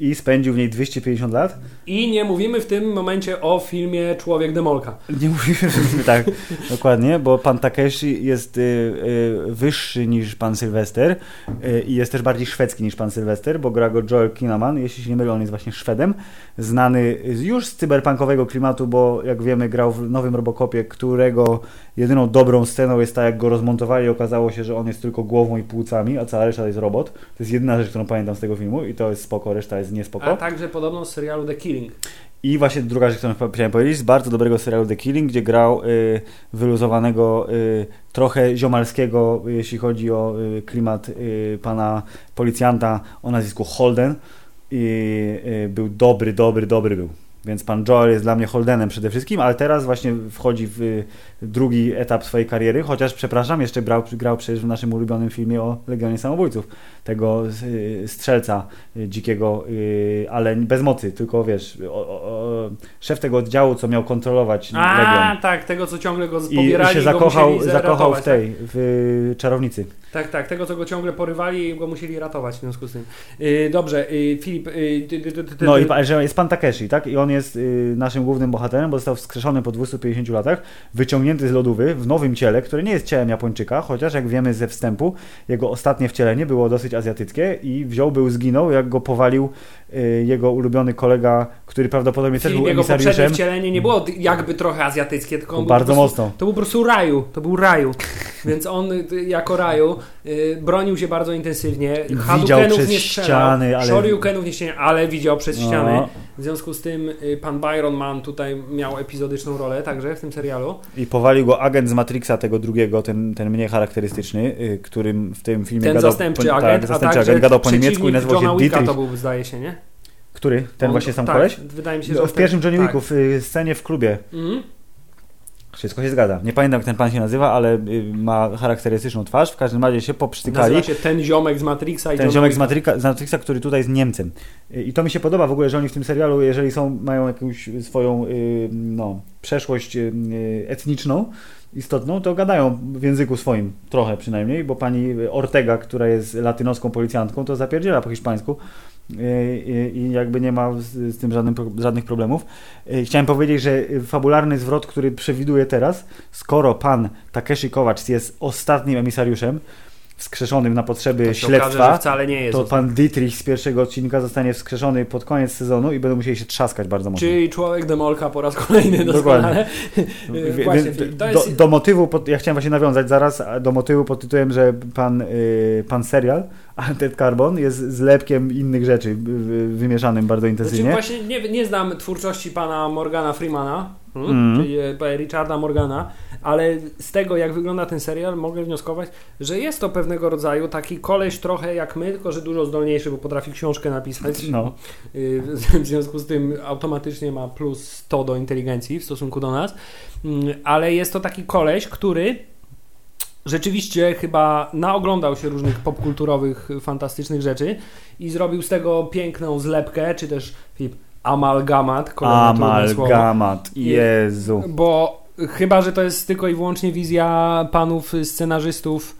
i spędził w niej 250 lat. I nie mówimy w tym momencie o filmie Człowiek Demolka. Nie mówimy, że tak, dokładnie, bo pan Takeshi jest y, y, wyższy niż pan Sylwester y, i jest też bardziej szwedzki niż pan Sylwester, bo gra go Joel Kinnaman, jeśli się nie mylę, on jest właśnie Szwedem, znany już z cyberpunkowego klimatu, bo jak wiemy grał w nowym Robocopie, którego jedyną dobrą sceną jest ta, jak go rozmontowali i okazało się, że on jest tylko głową i płucami, a cała reszta to jest robot. To jest jedyna rzecz, którą pamiętam z tego filmu i to jest spoko, reszta jest niespoko. A także podobno z serialu The Killing. I właśnie druga rzecz, którą chciałem powiedzieć, z bardzo dobrego serialu The Killing, gdzie grał y, wyluzowanego, y, trochę ziomalskiego, jeśli chodzi o y, klimat y, pana policjanta o nazwisku Holden. I y, był dobry, dobry, dobry był. Więc pan Joel jest dla mnie Holdenem przede wszystkim, ale teraz właśnie wchodzi w y, drugi etap swojej kariery, chociaż przepraszam, jeszcze grał, grał przecież w naszym ulubionym filmie o Legionie Samobójców, tego y, strzelca y, dzikiego, y, ale bez mocy, tylko wiesz, o, o, szef tego oddziału, co miał kontrolować A, Legion. tak, tego co ciągle go I pobierali się i go zakochał, zakochał w ratować, tej, w czarownicy. Tak, tak, tego co go ciągle porywali i go musieli ratować w związku z tym. Dobrze, Filip, No i jest pan Takeshi, tak? I on jest naszym głównym bohaterem, bo został wskrzeszony po 250 latach, wyciągnięty z lodówy w nowym ciele, które nie jest ciałem Japończyka, chociaż jak wiemy ze wstępu, jego ostatnie wcielenie było dosyć azjatyckie i wziął, był, zginął, jak go powalił y, jego ulubiony kolega, który prawdopodobnie też był jego poprzednie emisariuszem. wcielenie nie było jakby trochę azjatyckie, tylko on Bardzo prostu, mocno. To był po prostu raju, to był raju. <laughs> Więc on y, jako raju y, bronił się bardzo intensywnie. Widział przez nie strzelał, ściany, ale- Shoryukenów nie ścianie, ale widział przez ściany. W związku z tym y, pan Byron Mann tutaj miał epizodyczną rolę także w tym serialu. I powalił go agent z Matrixa tego drugiego, ten, ten mniej charakterystyczny, y, którym w tym filmie Ten gadał zastępczy po, agent, tak, a zastępczy także agent gadał po niemiecku i nazywał Johna się Dietrich. to był, zdaje się, nie? Który? Ten On- właśnie sam tak, koleś? Wydaje mi się, No, że w pierwszym Johnny tak. Wicku, w y, scenie w klubie. Mhm. Wszystko się zgadza. Nie pamiętam, jak ten pan się nazywa, ale y, ma charakterystyczną twarz. W każdym razie się poprztykali. Nazywa się ten ziomek z Matrixa i Ten ziomek z Wicka. Matrixa, z Matrixa, który tutaj jest Niemcem. Y, I to mi się podoba w ogóle, że oni w tym serialu, jeżeli są, mają jakąś swoją y, no, przeszłość etniczną, istotną, to gadają w języku swoim, trochę przynajmniej, bo pani Ortega, która jest latynoską policjantką, to zapierdziela po hiszpańsku i jakby nie ma z, tym żadnym, żadnych problemów. Y, Chciałem powiedzieć, że fabularny zwrot, który przewiduję teraz, skoro pan Takeshi Kovacs jest ostatnim emisariuszem, wskrzeszonym na potrzeby To się okaże, śledztwa, że wcale nie jest. to pan Dietrich z pierwszego odcinka zostanie wskrzeszony pod koniec sezonu i będą musieli się trzaskać bardzo mocno. Czyli człowiek demolka po raz kolejny Dokładnie. doskonale. <laughs> Wie- Właśnie, do, jest... do motywu, pod, ja chciałem właśnie nawiązać zaraz do motywu pod tytułem, że pan, y, pan serial Ted Carbon jest zlepkiem innych rzeczy, wymieszanym bardzo Znaczy, intensywnie. właśnie nie, nie znam twórczości pana Morgana Freemana, hmm? Mm. czyli e, Richarda Morgana, ale z tego jak wygląda ten serial mogę wnioskować, że jest to pewnego rodzaju taki koleś trochę jak my, tylko że dużo zdolniejszy, bo potrafi książkę napisać. No. Y, W związku z tym automatycznie ma plus 100 do inteligencji w stosunku do nas, Mm, ale jest to taki koleś, który rzeczywiście chyba naoglądał się różnych popkulturowych, fantastycznych rzeczy i zrobił z tego piękną zlepkę, czy też Filip, amalgamat. Amalgamat, Jezu. Bo chyba, że to jest tylko i wyłącznie wizja panów scenarzystów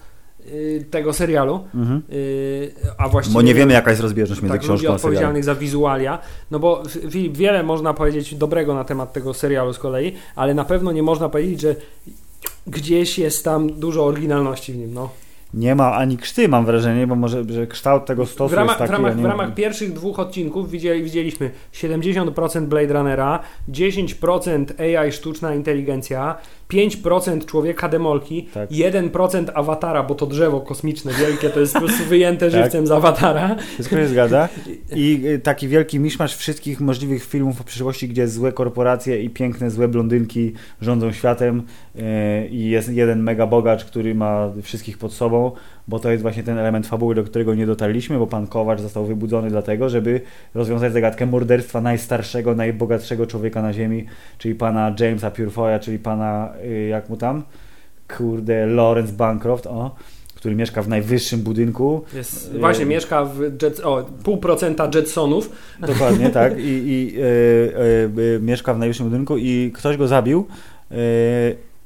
y, tego serialu, Mhm. y, a właściwie Bo nie wiemy, jaka jest rozbieżność między tak, książką a odpowiedzialnych za wizualia. No bo Filip, wiele można powiedzieć dobrego na temat tego serialu z kolei, ale na pewno nie można powiedzieć, że gdzieś jest tam dużo oryginalności w nim. No. Nie ma ani krzty, mam wrażenie, bo może, że kształt tego stosu W, ramach, jest taki... w, ramach, ja w ramach pierwszych dwóch odcinków widzieli, widzieliśmy 70% Blade Runnera, 10% AI sztuczna inteligencja, 5% człowieka demolki, Tak. 1% awatara, bo to drzewo kosmiczne wielkie, to jest po prostu wyjęte Tak. żywcem z awatara. Wszystko się zgadza. <laughs> I y, taki wielki miszmasz wszystkich możliwych filmów o przyszłości, gdzie złe korporacje i piękne, złe blondynki rządzą światem y, i jest jeden mega bogacz, który ma wszystkich pod sobą, bo to jest właśnie ten element fabuły, do którego nie dotarliśmy, bo pan Kowacz został wybudzony dlatego, żeby rozwiązać zagadkę morderstwa najstarszego, najbogatszego człowieka na ziemi, czyli pana Jamesa Purefoya, czyli pana, y, jak mu tam? Kurde, Lawrence Bancroft, o, który mieszka w najwyższym budynku Jest, Y, właśnie mieszka w jet, o, pół procenta Jetsonów. Dokładnie, <laughs> tak. I, i e, e, e, mieszka w najwyższym budynku i ktoś go zabił.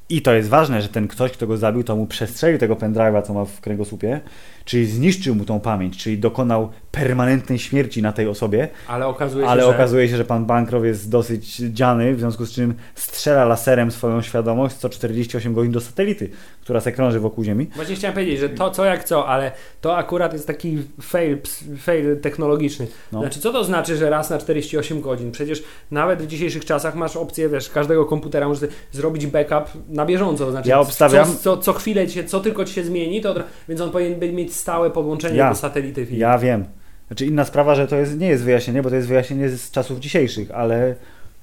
I to jest ważne, że ten ktoś, kto go zabił, to mu przestrzelił tego pendrive'a, co ma w kręgosłupie, czyli zniszczył mu tą pamięć, czyli dokonał permanentnej śmierci na tej osobie, Ale okazuje się, ale że... okazuje się, że pan Bankrow jest dosyć dziany, w związku z czym strzela laserem swoją świadomość co 48 godzin do satelity, która se krąży wokół Ziemi. Właśnie chciałem powiedzieć, że to co jak co, ale to akurat jest taki fail, fail technologiczny. No. Znaczy, co to znaczy, że raz na 48 godzin? Przecież nawet w dzisiejszych czasach masz opcję, wiesz, każdego komputera możesz zrobić backup na bieżąco. Znaczy, Ja obstawiam- Co, co, co chwilę, ci się, co tylko ci się zmieni, to, więc on powinien być- mieć stałe podłączenie Ja. do satelity. Filip. Ja wiem. Znaczy inna sprawa, że to jest, nie jest wyjaśnienie, bo to jest wyjaśnienie z czasów dzisiejszych, ale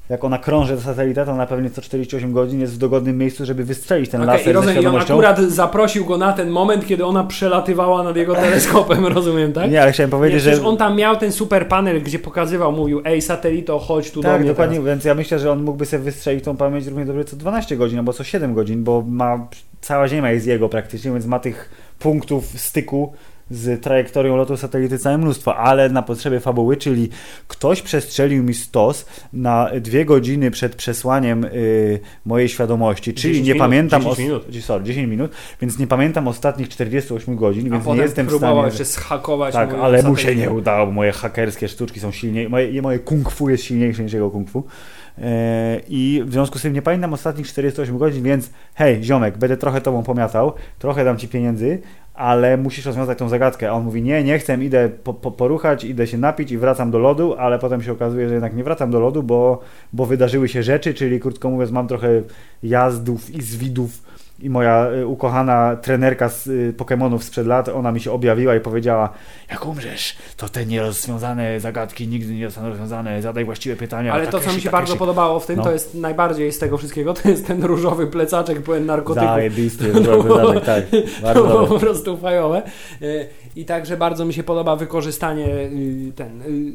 jak ona krąży do satelita, to na pewno co 48 godzin jest w dogodnym miejscu, żeby wystrzelić ten i, laser ze rozumiem, I on świadomością. akurat zaprosił go na ten moment, kiedy ona przelatywała nad jego teleskopem, <laughs> rozumiem, tak? Nie, ale chciałem Nie, powiedzieć, przecież że... on tam miał ten super panel, gdzie pokazywał, mówił, ej satelito, chodź tu do Tak, mnie dokładnie, teraz. więc ja myślę, że on mógłby sobie wystrzelić tą pamięć równie dobrze co 12 godzin, albo co 7 godzin, bo ma cała Ziemia jest jego praktycznie, więc ma tych punktów styku z trajektorią lotu satelity całe mnóstwo, ale na potrzeby fabuły, czyli ktoś przestrzelił mi stos na dwie godziny przed przesłaniem y, mojej świadomości, czyli 10 nie minut, pamiętam... 10 os- minut. Sorry, 10 minut, więc nie pamiętam ostatnich 48 godzin, A więc nie jestem w stanie... jeszcze schakować Tak, ale mu się nie udało, bo moje hakerskie sztuczki są silniejsze, moje, moje kung fu jest silniejsze niż jego kung fu. E, I w związku z tym nie pamiętam ostatnich 48 godzin, więc hej, ziomek, będę trochę tobą pomiatał, trochę dam ci pieniędzy, ale musisz rozwiązać tą zagadkę. A on mówi, nie, nie chcę, idę po, po, poruchać, idę się napić i wracam do lodu, ale potem się okazuje, że jednak nie wracam do lodu, bo, bo wydarzyły się rzeczy, czyli krótko mówiąc mam trochę jazdów i zwidów i moja y, ukochana trenerka z y, Pokemonów sprzed lat, ona mi się objawiła i powiedziała, jak umrzesz, to te nierozwiązane zagadki nigdy nie zostaną rozwiązane, zadaj właściwe pytania. Ale to, co Takeshi, mi się Takeshi. bardzo podobało w tym, No. to jest najbardziej z tego wszystkiego, to jest ten różowy plecaczek pełen narkotyków. Zajebisty, było- wydatek, tak. Bardzo To po prostu fajowe. Y, I także bardzo mi się podoba wykorzystanie ten, y,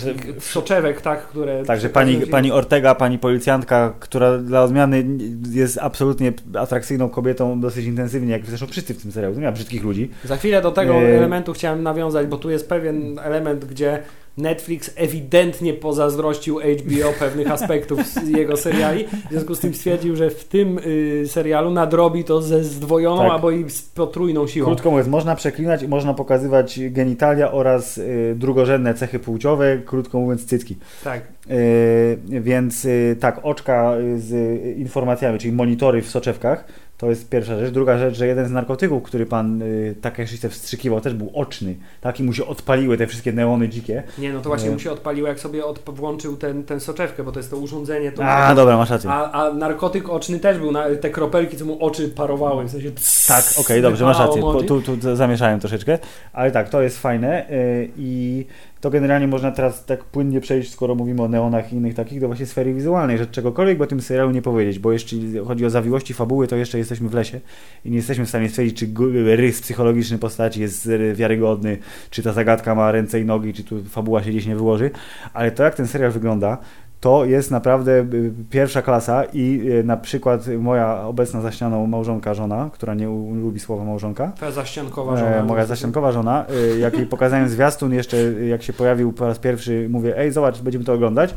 tego Że- takich soczewek, tak, które... Także pani, pani Ortega, pani policjantka, która dla odmiany jest absolutnie atrakcyjną kobietą dosyć intensywnie, jak zresztą wszyscy w tym serialu, nie ma brzydkich ludzi. Za chwilę do tego Y- elementu chciałem nawiązać, bo tu jest pewien element, gdzie Netflix ewidentnie pozazdrościł HBO pewnych <laughs> aspektów jego seriali. W związku z tym stwierdził, że w tym y, serialu nadrobi to ze zdwojoną Tak. albo i z potrójną siłą. Krótko mówiąc, można przeklinać i można pokazywać genitalia oraz y, drugorzędne cechy płciowe, krótko mówiąc cycki. Tak. Yy, więc yy, tak, oczka y, z y, informacjami, czyli monitory w soczewkach, to jest pierwsza rzecz. Druga rzecz, że jeden z narkotyków, który pan y, Takeshi se wstrzykiwał, też był oczny. Tak, i mu się odpaliły te wszystkie neony dzikie. Nie, no to właśnie Nie. mu się odpaliło, jak sobie od, włączył ten, ten soczewkę, bo to jest to urządzenie. To A, dobra, masz rację. a, a narkotyk oczny też był, na, te kropelki, co mu oczy parowały, w sensie Tak, okej, dobrze, masz rację. Po, tu, tu za- zamieszałem troszeczkę, ale tak, to jest fajne yy, i to generalnie można teraz tak płynnie przejść, skoro mówimy o neonach i innych takich, do właśnie sfery wizualnej, że czegokolwiek o tym serialu nie powiedzieć, bo jeśli chodzi o zawiłości fabuły, to jeszcze jesteśmy w lesie i nie jesteśmy w stanie stwierdzić, czy rys psychologiczny postaci jest wiarygodny, czy ta zagadka ma ręce i nogi, czy tu fabuła się gdzieś nie wyłoży, ale to jak ten serial wygląda, to jest naprawdę y, pierwsza klasa i y, na przykład moja obecna za ścianą małżonka żona, która nie lubi słowa małżonka, Twoja zaściankowa żona. e, moja zaściankowa żona, y, jak jej pokazałem zwiastun jeszcze, jak się pojawił po raz pierwszy, mówię, ej zobacz, będziemy to oglądać.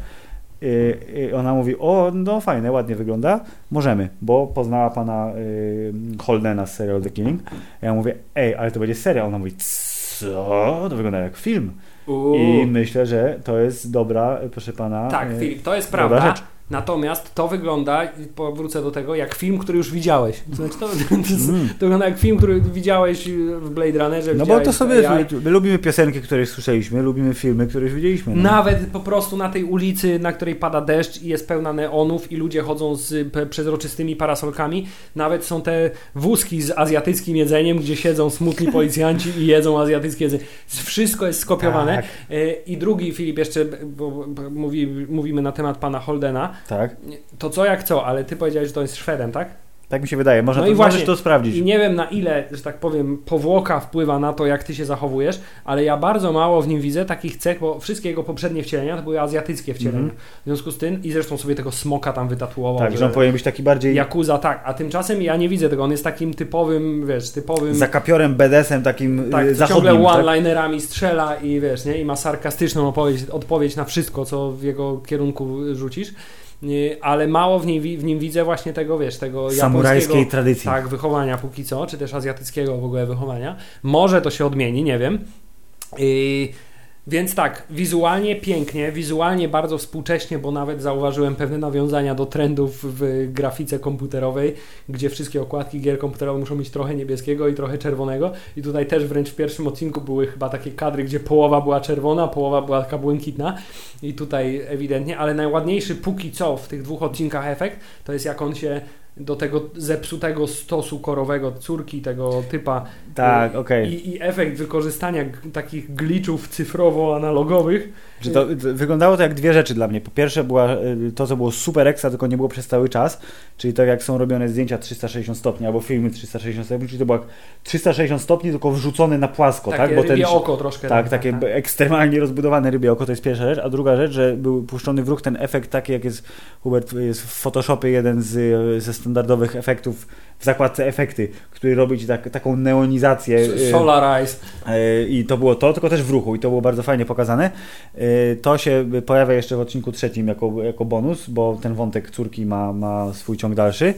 Y, Ona mówi, o no fajne, ładnie wygląda, możemy, bo poznała pana y, Holdena z serial The Killing. Ja mówię, ej, ale to będzie serial. Ona mówi, co? To wygląda jak film. Uuu. I myślę, że to jest dobra, proszę pana. Tak, y, Filip, to jest prawda. rzecz. Natomiast to wygląda, i powrócę do tego, jak film, który już widziałeś. To, znaczy to, <laughs> to, Mm. to wygląda jak film, który widziałeś w Blade Runnerze. No bo to sobie, AI. my lubimy piosenki, które słyszeliśmy, lubimy filmy, które już widzieliśmy. No. Nawet po prostu na tej ulicy, na której pada deszcz i jest pełna neonów i ludzie chodzą z przezroczystymi parasolkami. Nawet są te wózki z azjatyckim jedzeniem, gdzie siedzą smutni policjanci i jedzą azjatyckie jedzenie. Wszystko jest skopiowane. Tak, E, I drugi Filip jeszcze, bo mówi, mówimy na temat pana Holdena. Tak, To co jak co, ale ty powiedziałeś, że to jest Szwedem, tak? tak mi się wydaje. Można No to, i właśnie- możesz to sprawdzić. Nie wiem na ile, że tak powiem, powłoka wpływa na to, jak ty się zachowujesz, ale ja bardzo mało w nim widzę takich cech, bo wszystkie jego poprzednie wcielenia to były azjatyckie wcielenia. Mhm. W związku z tym, i zresztą sobie tego smoka tam wytatuował. Tak, że on powinien być taki bardziej Yakuza, tak, a tymczasem ja nie widzę tego, on jest takim typowym, wiesz, typowym... za kapiorem BDS-em takim tak, y, ciągle zachodnim. tak? one-linerami strzela i wiesz, nie? I ma sarkastyczną odpowiedź, odpowiedź na wszystko, co w jego kierunku rzucisz. Nie, Ale mało w, wi- w nim widzę właśnie tego, wiesz, tego Samurajskiej tradycji. tak, wychowania póki co, czy też azjatyckiego w ogóle wychowania. Może to się odmieni, nie wiem. Yy, więc tak, wizualnie pięknie, wizualnie bardzo współcześnie, bo nawet zauważyłem pewne nawiązania do trendów w grafice komputerowej, gdzie wszystkie okładki gier komputerowych muszą mieć trochę niebieskiego i trochę czerwonego. I tutaj też wręcz w pierwszym odcinku były chyba takie kadry, gdzie połowa była czerwona, połowa była taka błękitna. I tutaj ewidentnie, ale najładniejszy póki co w tych dwóch odcinkach efekt to jest jak on się do tego zepsutego stosu korowego córki tego typa Tak, okej. i, i efekt wykorzystania takich glitchów cyfrowo-analogowych. Że to, to wyglądało to jak dwie rzeczy dla mnie. Po pierwsze była y, to, co było super ekstra, tylko nie było przez cały czas, czyli tak jak są robione zdjęcia 360 stopni albo filmy 360 stopni, czyli to było jak 360 stopni, tylko wrzucone na płasko, Takie tak? Bo rybie ten, oko troszkę. tak, takie b- ekstremalnie rozbudowane rybie oko, to jest pierwsza rzecz, a druga rzecz, że był puszczony w ruch ten efekt taki, jak jest Hubert, jest w Photoshopie jeden z, y, ze standardowych efektów w zakładce efekty, który robi ci tak, taką neonizację. y, Solarize. E, I to było to, tylko też w ruchu i to było bardzo fajnie pokazane. E, To się pojawia jeszcze w odcinku trzecim jako, jako bonus, bo ten wątek córki ma, ma swój ciąg dalszy.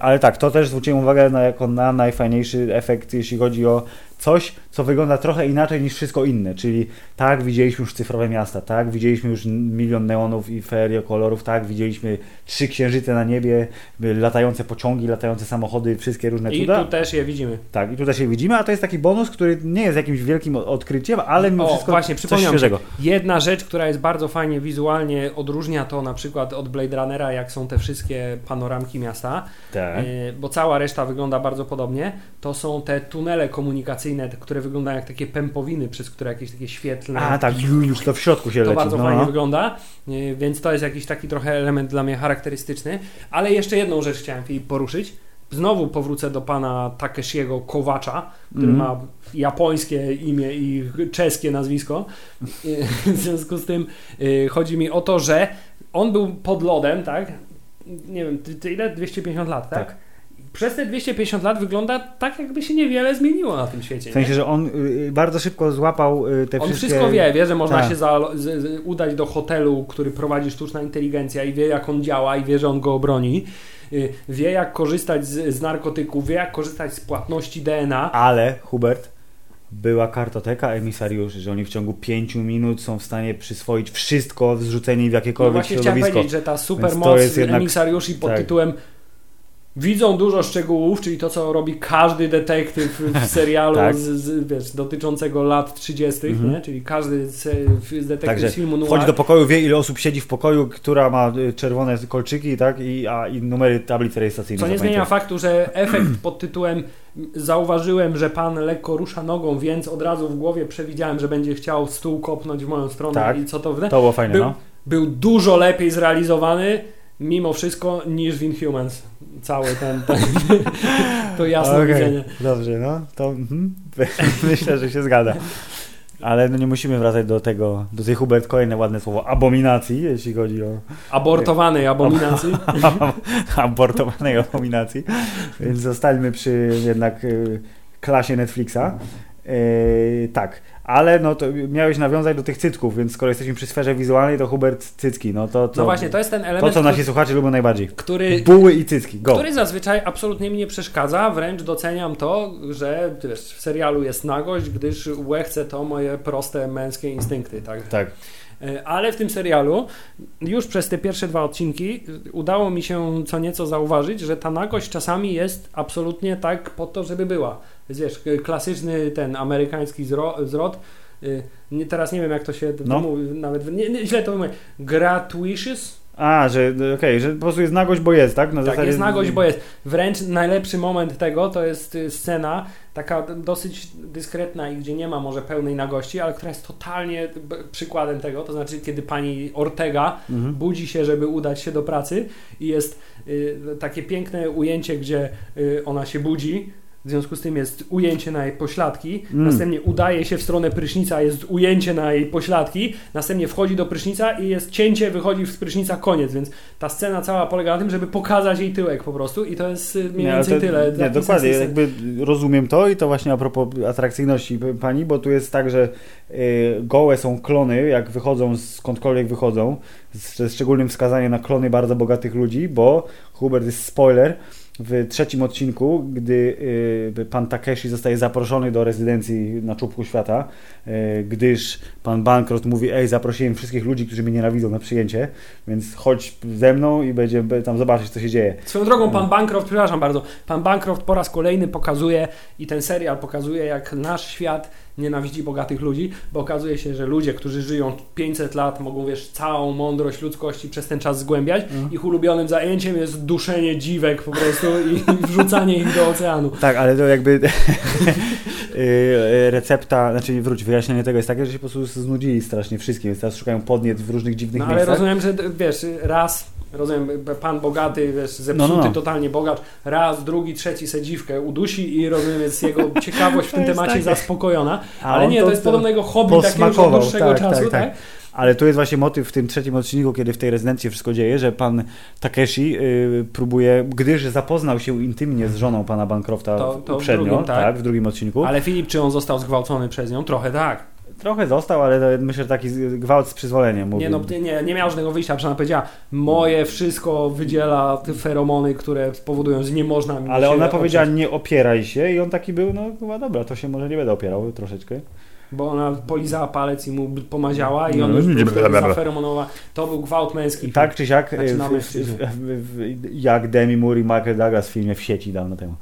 Ale tak, to też zwróciłem uwagę na, jako na najfajniejszy efekt, jeśli chodzi o coś, co wygląda trochę inaczej niż wszystko inne, czyli tak, widzieliśmy już cyfrowe miasta, tak, widzieliśmy już milion neonów i ferie kolorów, tak, widzieliśmy trzy księżyce na niebie, latające pociągi, latające samochody, wszystkie różne I cuda. tu też je widzimy. Tak, i tutaj się widzimy, a to jest taki bonus, który nie jest jakimś wielkim odkryciem, ale mimo O, wszystko właśnie, coś przypomniałem świeżego. Jedna rzecz, która jest bardzo fajnie wizualnie odróżnia to na przykład od Blade Runnera, jak są te wszystkie panoramki miasta, Tak. e, bo cała reszta wygląda bardzo podobnie, to są te tunele komunikacyjne, które wyglądają jak takie pępowiny, przez które jakieś takie świetlne... A tak, już to w środku się To leci. bardzo no, fajnie wygląda, więc to jest jakiś taki trochę element dla mnie charakterystyczny. Ale jeszcze jedną rzecz chciałem Filip poruszyć. Znowu powrócę do pana Takeshiego Kowacza, który Mhm. ma japońskie imię i czeskie nazwisko. <laughs> W związku z tym e, chodzi mi o to, że on był pod lodem, tak? Nie wiem, ty, ty ile? 250 lat, tak? Tak. Przez te 250 lat wygląda tak, jakby się niewiele zmieniło na tym świecie. W sensie, nie? że on y, bardzo szybko złapał y, te On wszystkie... wszystko wie, wie, że można Tak. się za, z, z, udać do hotelu, który prowadzi sztuczna inteligencja i wie jak on działa i wie, że on go obroni. Y, Wie jak korzystać z, z narkotyków, wie jak korzystać z płatności DNA. Ale, Hubert, była kartoteka emisariuszy, że oni w ciągu 5 minut są w stanie przyswoić wszystko zrzucenie w No jakiekolwiek właśnie chciałem środowisko. powiedzieć, że ta supermoc emisariuszy pod tak. tytułem Widzą dużo szczegółów, czyli to, co robi każdy detektyw w <laughs> serialu Tak. z, z, wiesz, dotyczącego lat 30., Mhm. nie? czyli każdy detektyw Także z filmu noir. Wchodzi do pokoju, wie ile osób siedzi w pokoju, która ma y, czerwone kolczyki, tak? I, a, i numery tablicy rejestracyjnej. Co nie zmienia faktu, że efekt <clears throat> pod tytułem zauważyłem, że pan lekko rusza nogą, więc od razu w głowie przewidziałem, że będzie chciał stół kopnąć w moją stronę Tak. i co to wne. To było fajne, Był, no. był dużo lepiej zrealizowany mimo wszystko niż w Inhumans. Cały ten, ten <laughs> to jasne Okej, widzenie. Dobrze, no to mhm. <laughs> myślę, że się zgadza. Ale no nie musimy wracać do tego, do tej Hubert, kolejne ładne słowo, abominacji, jeśli chodzi o Abortowanej abominacji. <laughs> abortowanej abominacji. Więc zostańmy przy jednak y, klasie Netflixa. Y, tak, ale no to miałeś nawiązać do tych cycków, więc skoro jesteśmy przy sferze wizualnej, to Hubert cycki. No to, to, No właśnie, to jest ten to element, co nasi który, słuchacze lubią najbardziej. który, Buły i cycki, go. który zazwyczaj absolutnie mi nie przeszkadza, wręcz doceniam to, że wiesz, w serialu jest nagość, gdyż łechce to moje proste męskie instynkty. Tak? Tak. E, ale w tym serialu już przez te pierwsze dwa odcinki udało mi się co nieco zauważyć, że ta nagość czasami jest absolutnie tak po to, żeby była. Więc wiesz, klasyczny ten amerykański zwrot, nie, teraz nie wiem jak to się no. mówi, nawet nie, nie, źle to mówię, gratuitous, a, że okej, okay, że po prostu jest nagość, bo jest, tak? Na tak, zasadzie... jest nagość, bo jest. Wręcz najlepszy moment tego to jest y, scena taka dosyć dyskretna i gdzie nie ma może pełnej nagości, ale która jest totalnie przykładem tego, to znaczy kiedy pani Ortega mhm. budzi się, żeby udać się do pracy i jest y, takie piękne ujęcie, gdzie y, ona się budzi, w związku z tym jest ujęcie na jej pośladki, mm. następnie udaje się w stronę prysznica, jest ujęcie na jej pośladki, następnie wchodzi do prysznica i jest cięcie, wychodzi z prysznica, koniec, więc ta scena cała polega na tym, żeby pokazać jej tyłek po prostu i to jest y, mniej więcej tyle. Nie, dokładnie, jakby rozumiem to i to właśnie a propos atrakcyjności pani, bo tu jest tak, że y, gołe są klony, jak wychodzą skądkolwiek wychodzą, z, szczególnym wskazaniem na klony bardzo bogatych ludzi, bo Hubert jest spoiler, w trzecim odcinku, gdy y, pan Takeshi zostaje zaproszony do rezydencji na czubku świata, y, gdyż pan Bankroft mówi, ej, zaprosiłem wszystkich ludzi, którzy mnie nienawidzą na przyjęcie, więc chodź ze mną i będzie tam zobaczyć, co się dzieje. Swoją drogą, pan Bankroft, przepraszam bardzo, pan Bankroft po raz kolejny pokazuje i ten serial pokazuje, jak nasz świat nienawidzi bogatych ludzi, bo okazuje się, że ludzie, którzy żyją 500 lat, mogą, wiesz, całą mądrość ludzkości przez ten czas zgłębiać. Mm. Ich ulubionym zajęciem jest duszenie dziwek po prostu i <laughs> wrzucanie ich do oceanu. Tak, ale to jakby <laughs> y, recepta, znaczy wróć, wyjaśnienie tego jest takie, że się po prostu znudzili strasznie wszystkim, więc teraz szukają podniec w różnych dziwnych no, ale miejscach. ale rozumiem, że wiesz, raz rozumiem, pan bogaty, wiesz, zepsuty no, no, no. totalnie bogacz, raz, drugi, trzeci sedziwkę udusi i rozumiem, jest jego ciekawość w tym temacie takie... zaspokojona, ale nie, to, to jest podobnego hobby takiego już od dłuższego tak, czasu, tak? tak? tak? Ale tu jest właśnie motyw w tym trzecim odcinku, kiedy w tej rezydencji wszystko dzieje, że pan Takeshi yy, próbuje, gdyż zapoznał się intymnie z żoną pana Bancrofta to, to uprzednio, w drugim, tak. tak, w drugim odcinku. Ale Filip, czy on został zgwałcony przez nią? Trochę tak. Trochę został, ale myślę, że taki gwałt z przyzwoleniem. Mówił. Nie, no, nie, nie miał żadnego wyjścia, przynajmniej powiedziała, moje wszystko wydziela te feromony, które spowodują, że nie można mi Ale ona powiedziała, nie opieraj się i on taki był, no chyba dobra, to się może nie będę opierał troszeczkę bo ona polizała palec i mu pomaziała i on no, już był zaferomonowa. To był gwałt męski. Tak czy siak, w, w, w, jak Demi Moore i Michael Douglas w filmie w sieci dawno temu. E,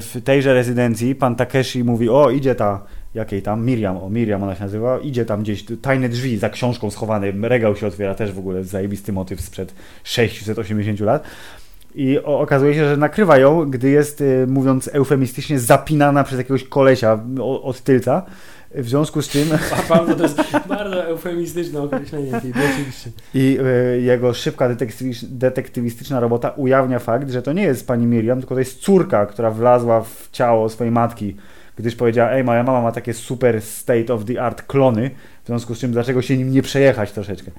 w tejże rezydencji pan Takeshi mówi, o idzie ta jakiej tam, Miriam, o Miriam ona się nazywa, idzie tam gdzieś, tajne drzwi za książką schowane, regał się otwiera, też w ogóle zajebisty motyw sprzed 680 lat. I okazuje się, że nakrywa ją, gdy jest, y, mówiąc eufemistycznie, zapinana przez jakiegoś kolesia od tylca. W związku z czym. Bardzo, to jest bardzo eufemistyczne określenie oczywiście. I y, jego szybka detektywistyczna robota ujawnia fakt, że to nie jest pani Miriam, tylko to jest córka, która wlazła w ciało swojej matki gdyż powiedziała, ej, moja mama ma takie super state of the art klony, w związku z czym dlaczego się nim nie przejechać troszeczkę.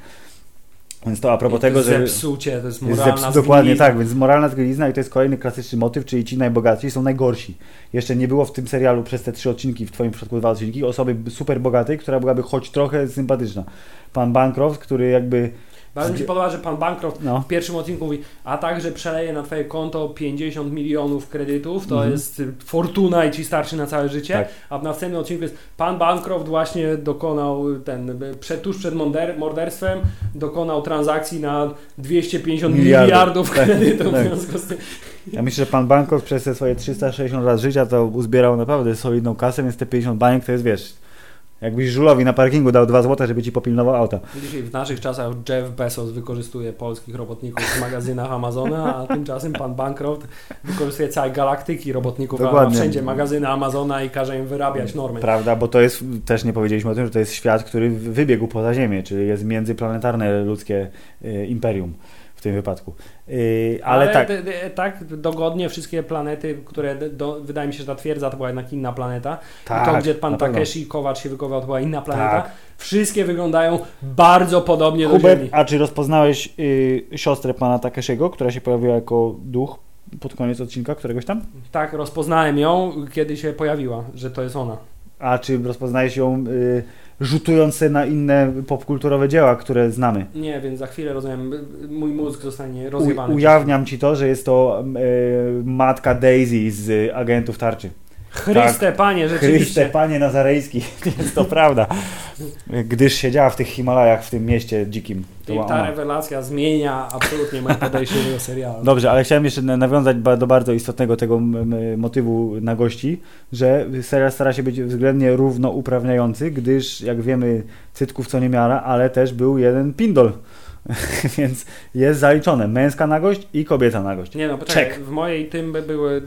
Więc to a propos tego, że. Zepsucie, to jest moralna zepsu, Dokładnie tak, więc moralna zgnilizna i to jest kolejny klasyczny motyw, czyli ci najbogatsi są najgorsi. Jeszcze nie było w tym serialu przez te trzy odcinki, w Twoim przypadku dwa odcinki, osoby super bogatej, która byłaby choć trochę sympatyczna. Pan Bancroft, który jakby bardzo mi się podoba, że pan Bancroft no. w pierwszym odcinku mówi, a także przeleje na twoje konto 50 milionów kredytów, to mm. jest fortuna i ci starczy na całe życie, tak. a w następnym odcinku jest, pan Bancroft właśnie dokonał ten, przed, tuż przed morderstwem, dokonał transakcji na 250 miliardów, miliardów tak. kredytów tak. w związku z tym. Ja myślę, że pan Bancroft przez te swoje 360 lat życia to uzbierał naprawdę solidną kasę, więc te 50 baniek to jest, wiesz, Jakbyś żulowi na parkingu dał 2 złote, żeby ci popilnował auto. Dzisiaj w naszych czasach Jeff Bezos wykorzystuje polskich robotników w magazynach Amazona, a tymczasem pan Bancroft wykorzystuje całe galaktyki robotników, Dokładnie. wszędzie magazyny Amazona i każe im wyrabiać normy. Prawda, bo to jest, też nie powiedzieliśmy o tym, że to jest świat, który wybiegł poza Ziemię, czyli jest międzyplanetarne ludzkie y, imperium tym wypadku. Yy, ale, ale, tak. D, d, tak, dogodnie wszystkie planety, które do, wydaje mi się, że ta twierdza to była jednak inna planeta. Tak, I to, gdzie pan Takeshi Kowacz się wykował, to była inna planeta. Tak. Wszystkie wyglądają bardzo podobnie Hubert, do Ziemi. A czy rozpoznałeś y, siostrę pana Takeshiego, która się pojawiła jako duch pod koniec odcinka któregoś tam? Tak, rozpoznałem ją, kiedy się pojawiła, że to jest ona. A czy rozpoznajesz ją... Y, rzutujące na inne popkulturowe dzieła, które znamy. Nie, więc za chwilę rozumiem, mój mózg zostanie rozjebany. U, ujawniam ci to, że jest to e, matka Daisy z agentów tarczy. Chryste Panie, rzeczywiście. Chryste Panie Nazarejski, <laughs> jest to prawda. Gdyż siedziała w tych Himalajach, w tym mieście dzikim. I ta rewelacja zmienia absolutnie moje podejście do serialu. <laughs> Dobrze, ale chciałem jeszcze na- nawiązać do bardzo istotnego tego motywu na gości, że serial stara się być względnie równouprawniający, gdyż jak wiemy cytków co nie miara, ale też był jeden pindol. <laughs> Więc jest zaliczone męska nagość i kobieta nagość. Nie no, poczekaj, w mojej tym by były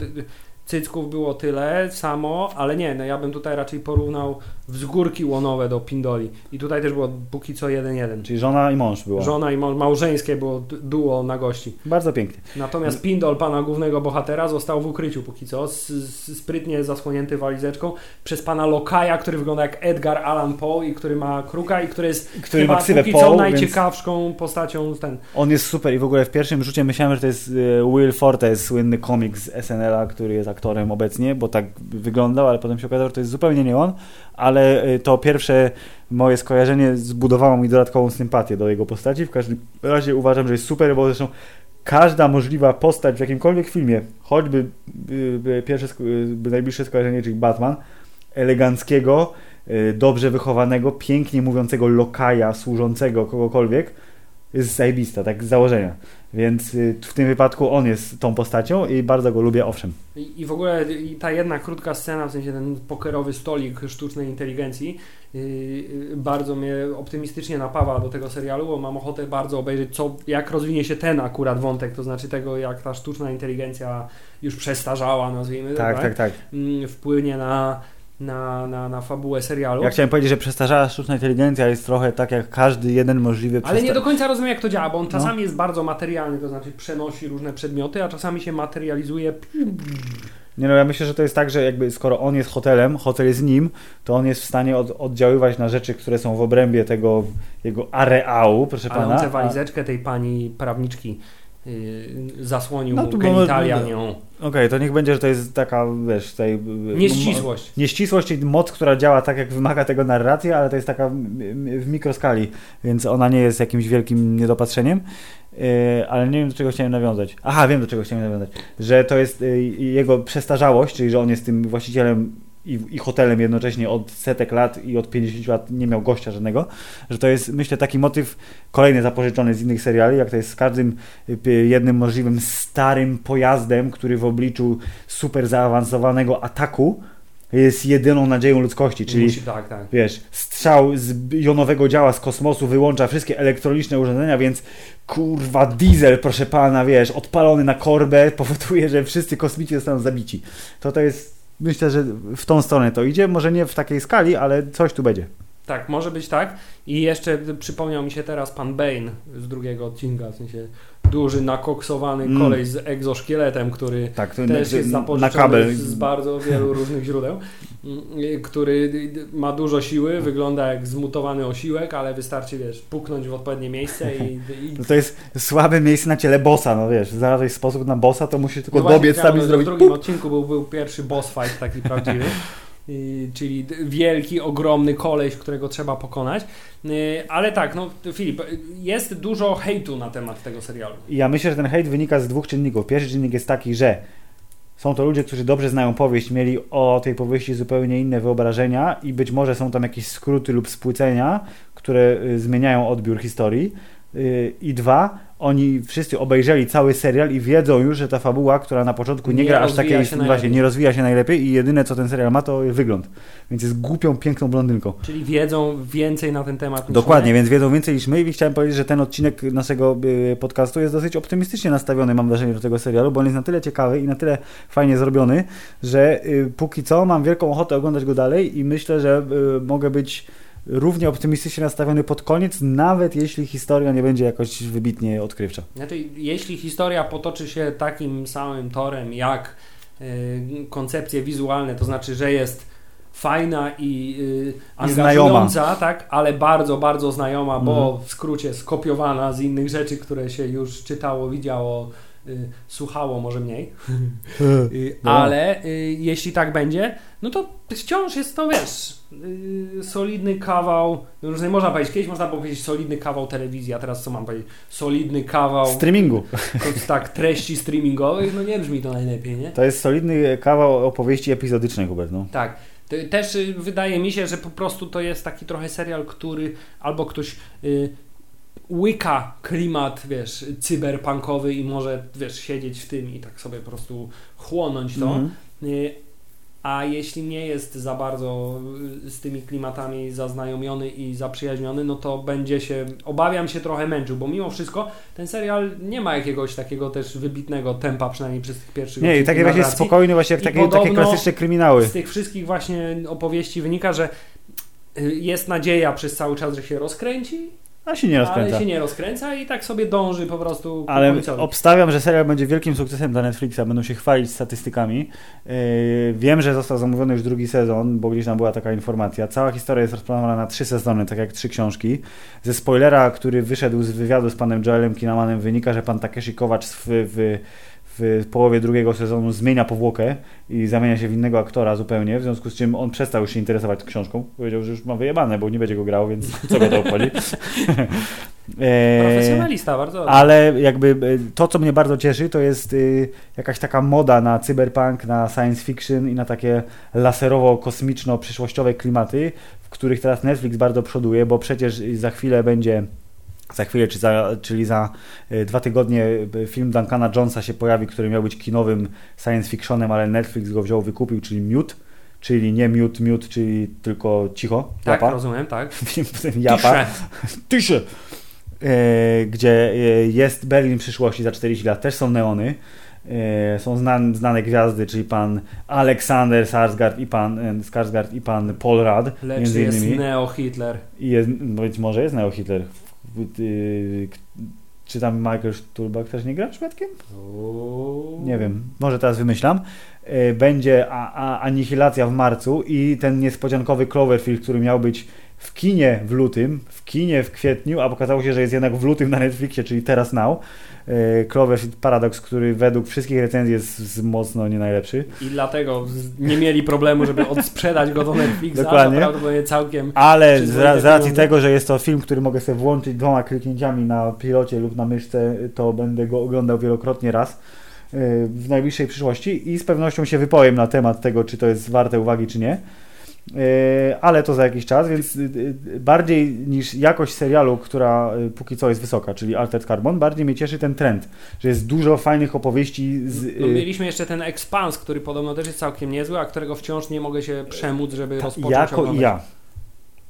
cycków było tyle samo, ale nie, no ja bym tutaj raczej porównał wzgórki łonowe do pindoli. I tutaj też było póki co 1-1. Czyli żona i mąż była. Żona i mąż, małżeńskie było duo na gości. Bardzo pięknie. Natomiast Pindol, pana głównego bohatera, został w ukryciu póki co, sprytnie zasłonięty walizeczką przez pana Lokaja, który wygląda jak Edgar Allan Poe i który ma kruka i który jest Który chyba ma póki Poe, co więc- najciekawszą postacią z ten. On jest super i w ogóle w pierwszym rzucie myślałem, że to jest e, Will Forte, słynny komik z SNL-a, który jest aktorem obecnie, bo tak wyglądał, ale potem się okazało, że to jest zupełnie nie on, ale e, to pierwsze moje skojarzenie zbudowało mi dodatkową sympatię do jego postaci. W każdym razie uważam, że jest super, bo zresztą każda możliwa postać w jakimkolwiek filmie, choćby y, y, pierwsze, y, najbliższe skojarzenie, czyli Batman, eleganckiego, y, dobrze wychowanego, pięknie mówiącego lokaja, służącego kogokolwiek, jest zajebista, tak z założenia. Więc y, w tym wypadku on jest tą postacią i bardzo go lubię, owszem. I, I w ogóle ta jedna krótka scena, w sensie ten pokerowy stolik sztucznej inteligencji, yy, yy, bardzo mnie optymistycznie napawa do tego serialu, bo mam ochotę bardzo obejrzeć, co, jak rozwinie się ten akurat wątek, to znaczy tego, jak ta sztuczna inteligencja już przestarzała, nazwijmy to, Tak, tak, tak. mm, wpłynie na, na, na, na fabułę serialu. Ja chciałem powiedzieć, że przestarzała sztuczna inteligencja jest trochę tak jak każdy jeden możliwy Ale nie do końca rozumiem, jak to działa, bo on No. czasami jest bardzo materialny, to znaczy przenosi różne przedmioty, a czasami się materializuje. Nie no, ja myślę, że to jest tak, że jakby skoro on jest hotelem, hotel jest nim, to on jest w stanie od, oddziaływać na rzeczy, które są w obrębie tego jego areału, proszę Ale pana. on tę walizeczkę tej pani prawniczki zasłonił No mu genitalia nią. Okej, to niech będzie, że to jest taka, wiesz, tutaj... y, Nieścisłość. Nieścisłość i moc, która działa tak, jak wymaga tego narracja, ale to jest taka w mikroskali, więc ona nie jest jakimś wielkim niedopatrzeniem. Ale nie wiem, do czego chciałem nawiązać. Aha, wiem, do czego chciałem nawiązać. Że to jest jego przestarzałość, czyli że on jest tym właścicielem i, i hotelem jednocześnie od setek lat i od 50 lat nie miał gościa żadnego, że to jest, myślę, taki motyw kolejny zapożyczony z innych seriali, jak to jest z każdym y, jednym możliwym starym pojazdem, który w obliczu super zaawansowanego ataku jest jedyną nadzieją ludzkości, czyli Musi, tak, tak. wiesz, strzał z jonowego działa z kosmosu wyłącza wszystkie elektroniczne urządzenia, więc kurwa diesel, proszę pana, wiesz, odpalony na korbę powoduje, że wszyscy kosmici zostaną zabici. To to jest, myślę, że w tą stronę to idzie, może nie w takiej skali, ale coś tu będzie. Tak, może być tak. I jeszcze przypomniał mi się teraz pan Bane z drugiego odcinka, w sensie duży, nakoksowany Mm. koleś z egzoszkieletem, który Tak, też jest na zapożyczony kabel. z bardzo wielu różnych źródeł, mm, który ma dużo siły, wygląda jak zmutowany osiłek, ale wystarczy, wiesz, puknąć w odpowiednie miejsce i... <laughs> i No to jest słabe miejsce na ciele bossa, no wiesz, znalazłeś sposób na bossa, to musisz tylko No dobiec tam i zrobić W drugim puk. odcinku był, był pierwszy boss fight taki prawdziwy. <laughs> Y, Czyli wielki, ogromny koleś, którego trzeba pokonać. Y, Ale tak, no Filip, jest dużo hejtu na temat tego serialu. Ja myślę, że ten hejt wynika z dwóch czynników. Pierwszy czynnik jest taki, że są to ludzie, którzy dobrze znają powieść, mieli o tej powieści zupełnie inne wyobrażenia i być może są tam jakieś skróty lub spłycenia, które y, zmieniają odbiór historii. I dwa, oni wszyscy obejrzeli cały serial i wiedzą już, że ta fabuła, która na początku nie, Nie gra aż takiej, właśnie, nie rozwija się najlepiej i jedyne co ten serial ma to wygląd. Więc jest głupią, piękną blondynką. Czyli wiedzą więcej na ten temat Dokładnie, my. więc wiedzą więcej niż my i chciałem powiedzieć, że ten odcinek naszego y, podcastu jest dosyć optymistycznie nastawiony, mam wrażenie, do tego serialu, bo on jest na tyle ciekawy i na tyle fajnie zrobiony, że y, póki co mam wielką ochotę oglądać go dalej i myślę, że y, mogę być równie optymistycznie nastawiony pod koniec, nawet jeśli historia nie będzie jakoś wybitnie odkrywcza. Znaczy, jeśli historia potoczy się takim samym torem jak y, koncepcje wizualne, to znaczy, że jest fajna i y, angażująca, tak, ale bardzo, bardzo znajoma, bo Mhm. w skrócie skopiowana z innych rzeczy, które się już czytało, widziało słuchało, może mniej. <laughs> Y, ale y, jeśli tak będzie, no to wciąż jest to, wiesz, y, solidny kawał, no już nie można powiedzieć, kiedyś można było powiedzieć solidny kawał telewizji, a teraz co mam powiedzieć? Solidny kawał, Streamingu. tak, treści streamingowych, no nie brzmi to najlepiej, nie? To jest solidny kawał opowieści epizodycznej, Hubert. No. Tak. Też y, wydaje mi się, że po prostu to jest taki trochę serial, który albo ktoś y, łyka klimat, wiesz, cyberpunkowy i może, wiesz, siedzieć w tym i tak sobie po prostu chłonąć to. Mhm. Y, a jeśli nie jest za bardzo y, z tymi klimatami zaznajomiony i zaprzyjaźniony, no to będzie się, obawiam się, trochę męczył, bo mimo wszystko ten serial nie ma jakiegoś takiego też wybitnego tempa, przynajmniej przez tych pierwszych Nie, i taki właśnie spokojny, właśnie jak takie, takie klasyczne kryminały. Z tych wszystkich właśnie opowieści wynika, że y, jest nadzieja przez cały czas, że się rozkręci, A się nie rozkręca. ale się nie rozkręca i tak sobie dąży po prostu Ale końcowi. obstawiam, że serial będzie wielkim sukcesem dla Netflixa, będą się chwalić statystykami. Yy, wiem, że został zamówiony już drugi sezon, bo gdzieś tam była taka informacja. Cała historia jest rozplanowana na trzy sezony, tak jak trzy książki. Ze spoilera, który wyszedł z wywiadu z panem Joelem Kinamanem wynika, że pan Takeshi Kovacs w, w, w połowie drugiego sezonu zmienia powłokę i zamienia się w innego aktora zupełnie, w związku z czym on przestał już się interesować książką. Powiedział, że już ma wyjebane, bo nie będzie go grał, więc co go to obchodzi. Eee, <laughs> Profesjonalista, bardzo dobrze. ale jakby e, to, co mnie bardzo cieszy, to jest y, jakaś taka moda na cyberpunk, na science fiction i na takie laserowo-kosmiczno-przyszłościowe klimaty, w których teraz Netflix bardzo przoduje, bo przecież za chwilę będzie za chwilę, czy za, czyli za y, dwa tygodnie y, film Duncana Jonesa się pojawi, który miał być kinowym science fictionem, ale Netflix go wziął, wykupił, czyli Mute, czyli nie Mute, Mute, czyli tylko cicho, tak, japa. rozumiem, tak. <laughs> Film japa. Tisze. <laughs> E, gdzie jest Berlin przyszłości za 40 lat, też są neony. Są znan, znane gwiazdy, czyli pan Aleksander Skarsgård i pan Skarsgård i pan Paul Rudd, Lecz między jest neo-Hitler. I jest, być może jest Neo Czy tam Michael Stuhlbarg też nie gra przypadkiem? Nie wiem, może teraz wymyślam. E, Będzie a, a, Anihilacja w marcu i ten niespodziankowy Cloverfield, który miał być w kinie w lutym, w kinie w kwietniu, a okazało się, że jest jednak w lutym na Netflixie, czyli teraz now. E, Cloverfield Paradox, który według wszystkich recenzji jest mocno nie najlepszy. I dlatego nie mieli problemu, żeby odsprzedać go do Netflixa. <laughs> Dokładnie. Prawdopodobnie całkiem. Ale z, ra- z racji tego, że jest to film, który mogę sobie włączyć dwoma kliknięciami na pilocie lub na myszce, to będę go oglądał wielokrotnie raz yy, w najbliższej przyszłości i z pewnością się wypowiem na temat tego, czy to jest warte uwagi, czy nie. Yy, Ale to za jakiś czas, więc yy, yy, bardziej niż jakość serialu, która yy, póki co jest wysoka, czyli Altered Carbon, bardziej mnie cieszy ten trend, że jest dużo fajnych opowieści z, No, mieliśmy jeszcze ten Expans, który podobno też jest całkiem niezły, a którego wciąż nie mogę się przemóc, żeby rozpocząć Jako i oglądać. ja.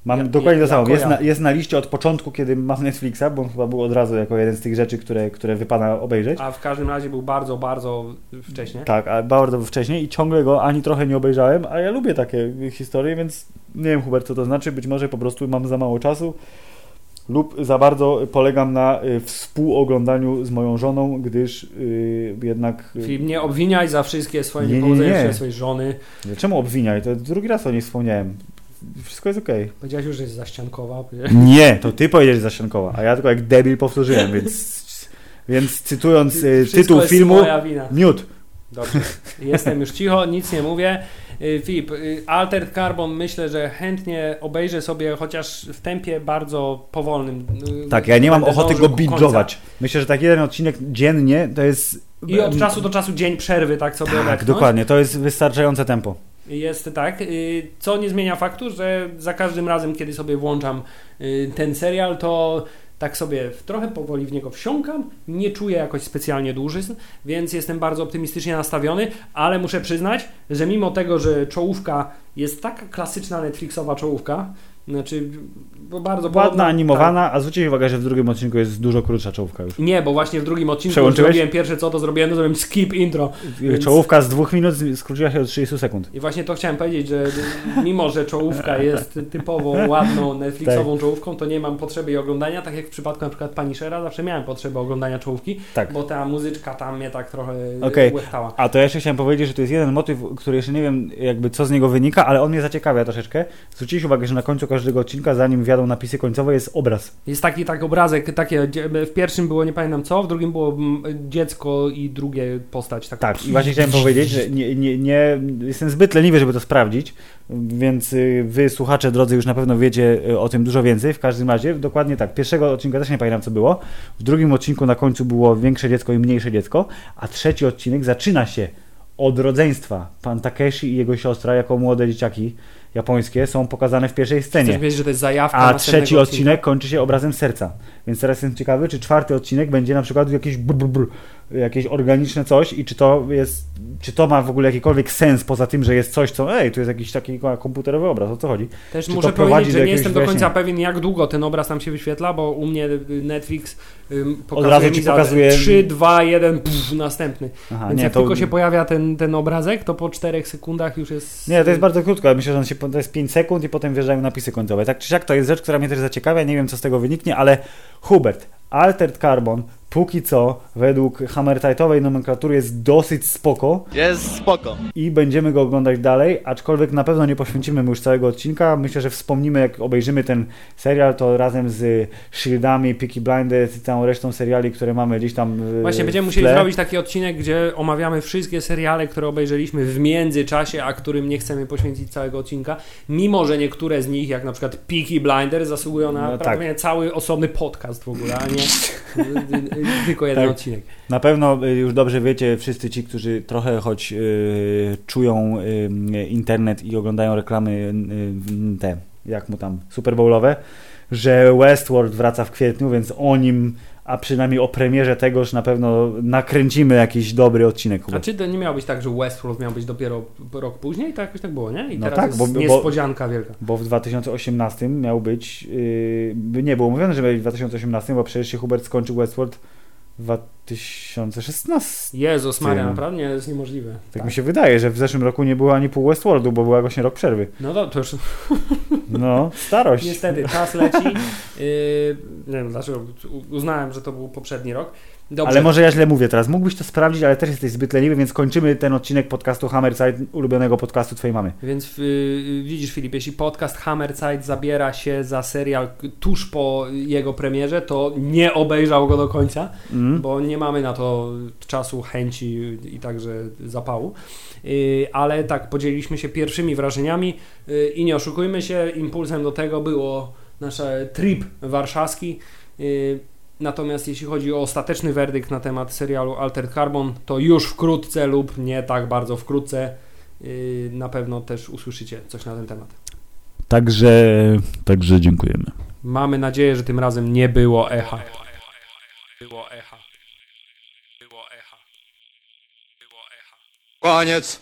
Mam Ja- dokładnie to samo. Jest na, jest na liście od początku, kiedy mam Netflixa, bo on chyba był od razu jako jeden z tych rzeczy, które, które wypada obejrzeć. A w każdym razie był bardzo, bardzo wcześnie. Tak, a bardzo wcześniej i ciągle go ani trochę nie obejrzałem, a ja lubię takie historie, więc nie wiem Hubert co to znaczy, być może po prostu mam za mało czasu lub za bardzo polegam na y, współoglądaniu z moją żoną, gdyż y, jednak... y, Film, nie obwiniaj za wszystkie swoje Nie, nie, niepowodzenia nie. nie, swojej żony. Czemu obwiniaj? To drugi raz o niej wspomniałem. Wszystko jest okej. Powiedziałeś już, że jest zaściankowa. Nie, to ty powiedziałeś Zasiankowa, a ja tylko jak debil powtórzyłem, więc, więc cytując y, Wszystko tytuł jest filmu, moja wina. miód. Dobrze. Jestem już cicho, nic nie mówię. Y, Filip, y, Altered Carbon myślę, że chętnie obejrzę sobie, chociaż w tempie bardzo powolnym. Tak, ja nie mam ochoty go binge'ować. Myślę, że tak jeden odcinek dziennie to jest... I od czasu do czasu dzień przerwy, tak sobie Tak, dokładnie, to jest wystarczające tempo. Jest tak, y, co nie zmienia faktu, że za każdym razem, kiedy sobie włączam y, ten serial, to tak sobie trochę powoli w niego wsiąkam, nie czuję jakoś specjalnie dłużyzn, więc jestem bardzo optymistycznie nastawiony, ale muszę przyznać, że mimo tego, że czołówka jest taka klasyczna Netflixowa czołówka, znaczy bo bardzo Ładna, podobna- animowana, a zwróćcie uwagę, że w drugim odcinku jest dużo krótsza czołówka już. Tak. Nie, bo właśnie w drugim odcinku zrobiłem pierwsze co, to zrobiłem, to zrobiłem skip intro. Więc- Czołówka z dwóch minut skróciła się do 30 sekund. I właśnie to chciałem powiedzieć, że mimo, że czołówka jest typowo ładną <laughs> Netflixową Tak. czołówką, to nie mam potrzeby jej oglądania, tak jak w przypadku na przykład Punishera, zawsze miałem potrzebę oglądania czołówki, Tak. bo ta muzyczka tam mnie tak trochę Okej. łechtała. A to ja jeszcze chciałem powiedzieć, że to jest jeden motyw, który jeszcze nie wiem jakby co z niego wynika, ale on mnie zaciekawia troszeczkę. Zwróciliście uwagę, że na końcu każdego odcinka, zanim wjadą napisy końcowe, jest obraz. Jest taki tak obrazek, takie, w pierwszym było nie pamiętam co, w drugim było mm, dziecko i drugie postać. Tak, tak i właśnie chciałem powiedzieć, że nie, nie, nie, jestem zbyt leniwy, żeby to sprawdzić, więc y, wy słuchacze drodzy już na pewno wiecie y, o tym dużo więcej. W każdym razie dokładnie tak, pierwszego odcinka też nie pamiętam co było, w drugim odcinku na końcu było większe dziecko i mniejsze dziecko, a trzeci odcinek zaczyna się od rodzeństwa. Pan Takeshi i jego siostra jako młode dzieciaki japońskie są pokazane w pierwszej scenie. Chcesz wiedzieć, że to jest zajawka A trzeci odcinek kończy się obrazem serca. Więc teraz jestem ciekawy, czy czwarty odcinek będzie na przykład jakieś brr, brr, brr, jakieś organiczne coś i czy to jest, czy to ma w ogóle jakikolwiek sens poza tym, że jest coś, co ej, tu jest jakiś taki komputerowy obraz, o co chodzi? Też czy muszę powiedzieć, że nie jestem do końca pewien, jak długo ten obraz tam się wyświetla, bo u mnie Netflix ym, pokazuje Od razu ci pokazuje 3, 2, 1, pff, następny. Aha, Więc nie, jak to... tylko się pojawia ten, ten obrazek, to po 4 sekundach już jest... Nie, to jest bardzo krótko, myślę, że on się, to jest 5 sekund i potem wjeżdżają napisy końcowe. Tak czy siak to jest rzecz, która mnie też zaciekawia, nie wiem co z tego wyniknie, ale Hubert, Altered Carbon póki co według Hammertightowej nomenklatury jest dosyć spoko. Jest spoko. I będziemy go oglądać dalej, aczkolwiek na pewno nie poświęcimy mu już całego odcinka. Myślę, że wspomnimy, jak obejrzymy ten serial, to razem z Shieldami, Peaky Blinders i całą resztą seriali, które mamy gdzieś tam w Właśnie, będziemy musieli zrobić taki odcinek, gdzie omawiamy wszystkie seriale, które obejrzeliśmy w międzyczasie, a którym nie chcemy poświęcić całego odcinka, mimo że niektóre z nich, jak na przykład Peaky Blinders, zasługują na no, prawie tak. cały osobny podcast w ogóle, a nie <laughs> <laughs> tylko jeden tak. odcinek. Na pewno y, już dobrze wiecie, wszyscy ci, którzy trochę choć y, czują y, internet i oglądają reklamy y, te, jak mu tam, Super Bowlowe, że Westworld wraca w kwietniu, więc o nim a przynajmniej o premierze tegoż na pewno nakręcimy jakiś dobry odcinek. A czy to nie miało być tak, że Westworld miał być dopiero rok później? To jakoś tak było, nie? I no teraz tak, jest bo, niespodzianka wielka. Bo w 2018 miał być, yy, nie było mówione, że będzie w 2018, bo przecież się Hubert skończył Westworld 2016. Jezus Maria, naprawdę nie, jest niemożliwe. Tak, tak, mi się wydaje, że w zeszłym roku nie było ani pół Westworldu, bo była właśnie rok przerwy. No to, to już... <laughs> No, starość. Niestety, czas leci. Yy, nie wiem dlaczego, uznałem, że to był poprzedni rok. Dobrze. Ale może ja źle mówię teraz. Mógłbyś to sprawdzić, ale też jesteś zbyt leniwy, więc kończymy ten odcinek podcastu Hammerside, ulubionego podcastu twojej mamy. Więc yy, widzisz Filip, jeśli podcast Hammerside zabiera się za serial tuż po jego premierze, to nie obejrzał go do końca, mm. bo nie mamy na to czasu, chęci i także zapału. Yy, ale tak, podzieliliśmy się pierwszymi wrażeniami yy, i nie oszukujmy się, impulsem do tego było nasz trip warszawski. Natomiast jeśli chodzi o ostateczny werdykt na temat serialu Altered Carbon, to już wkrótce lub nie tak bardzo wkrótce yy, na pewno też usłyszycie coś na ten temat. Także, także dziękujemy. Mamy nadzieję, że tym razem nie było echa. Było echa. Było echa. Było echa. Koniec.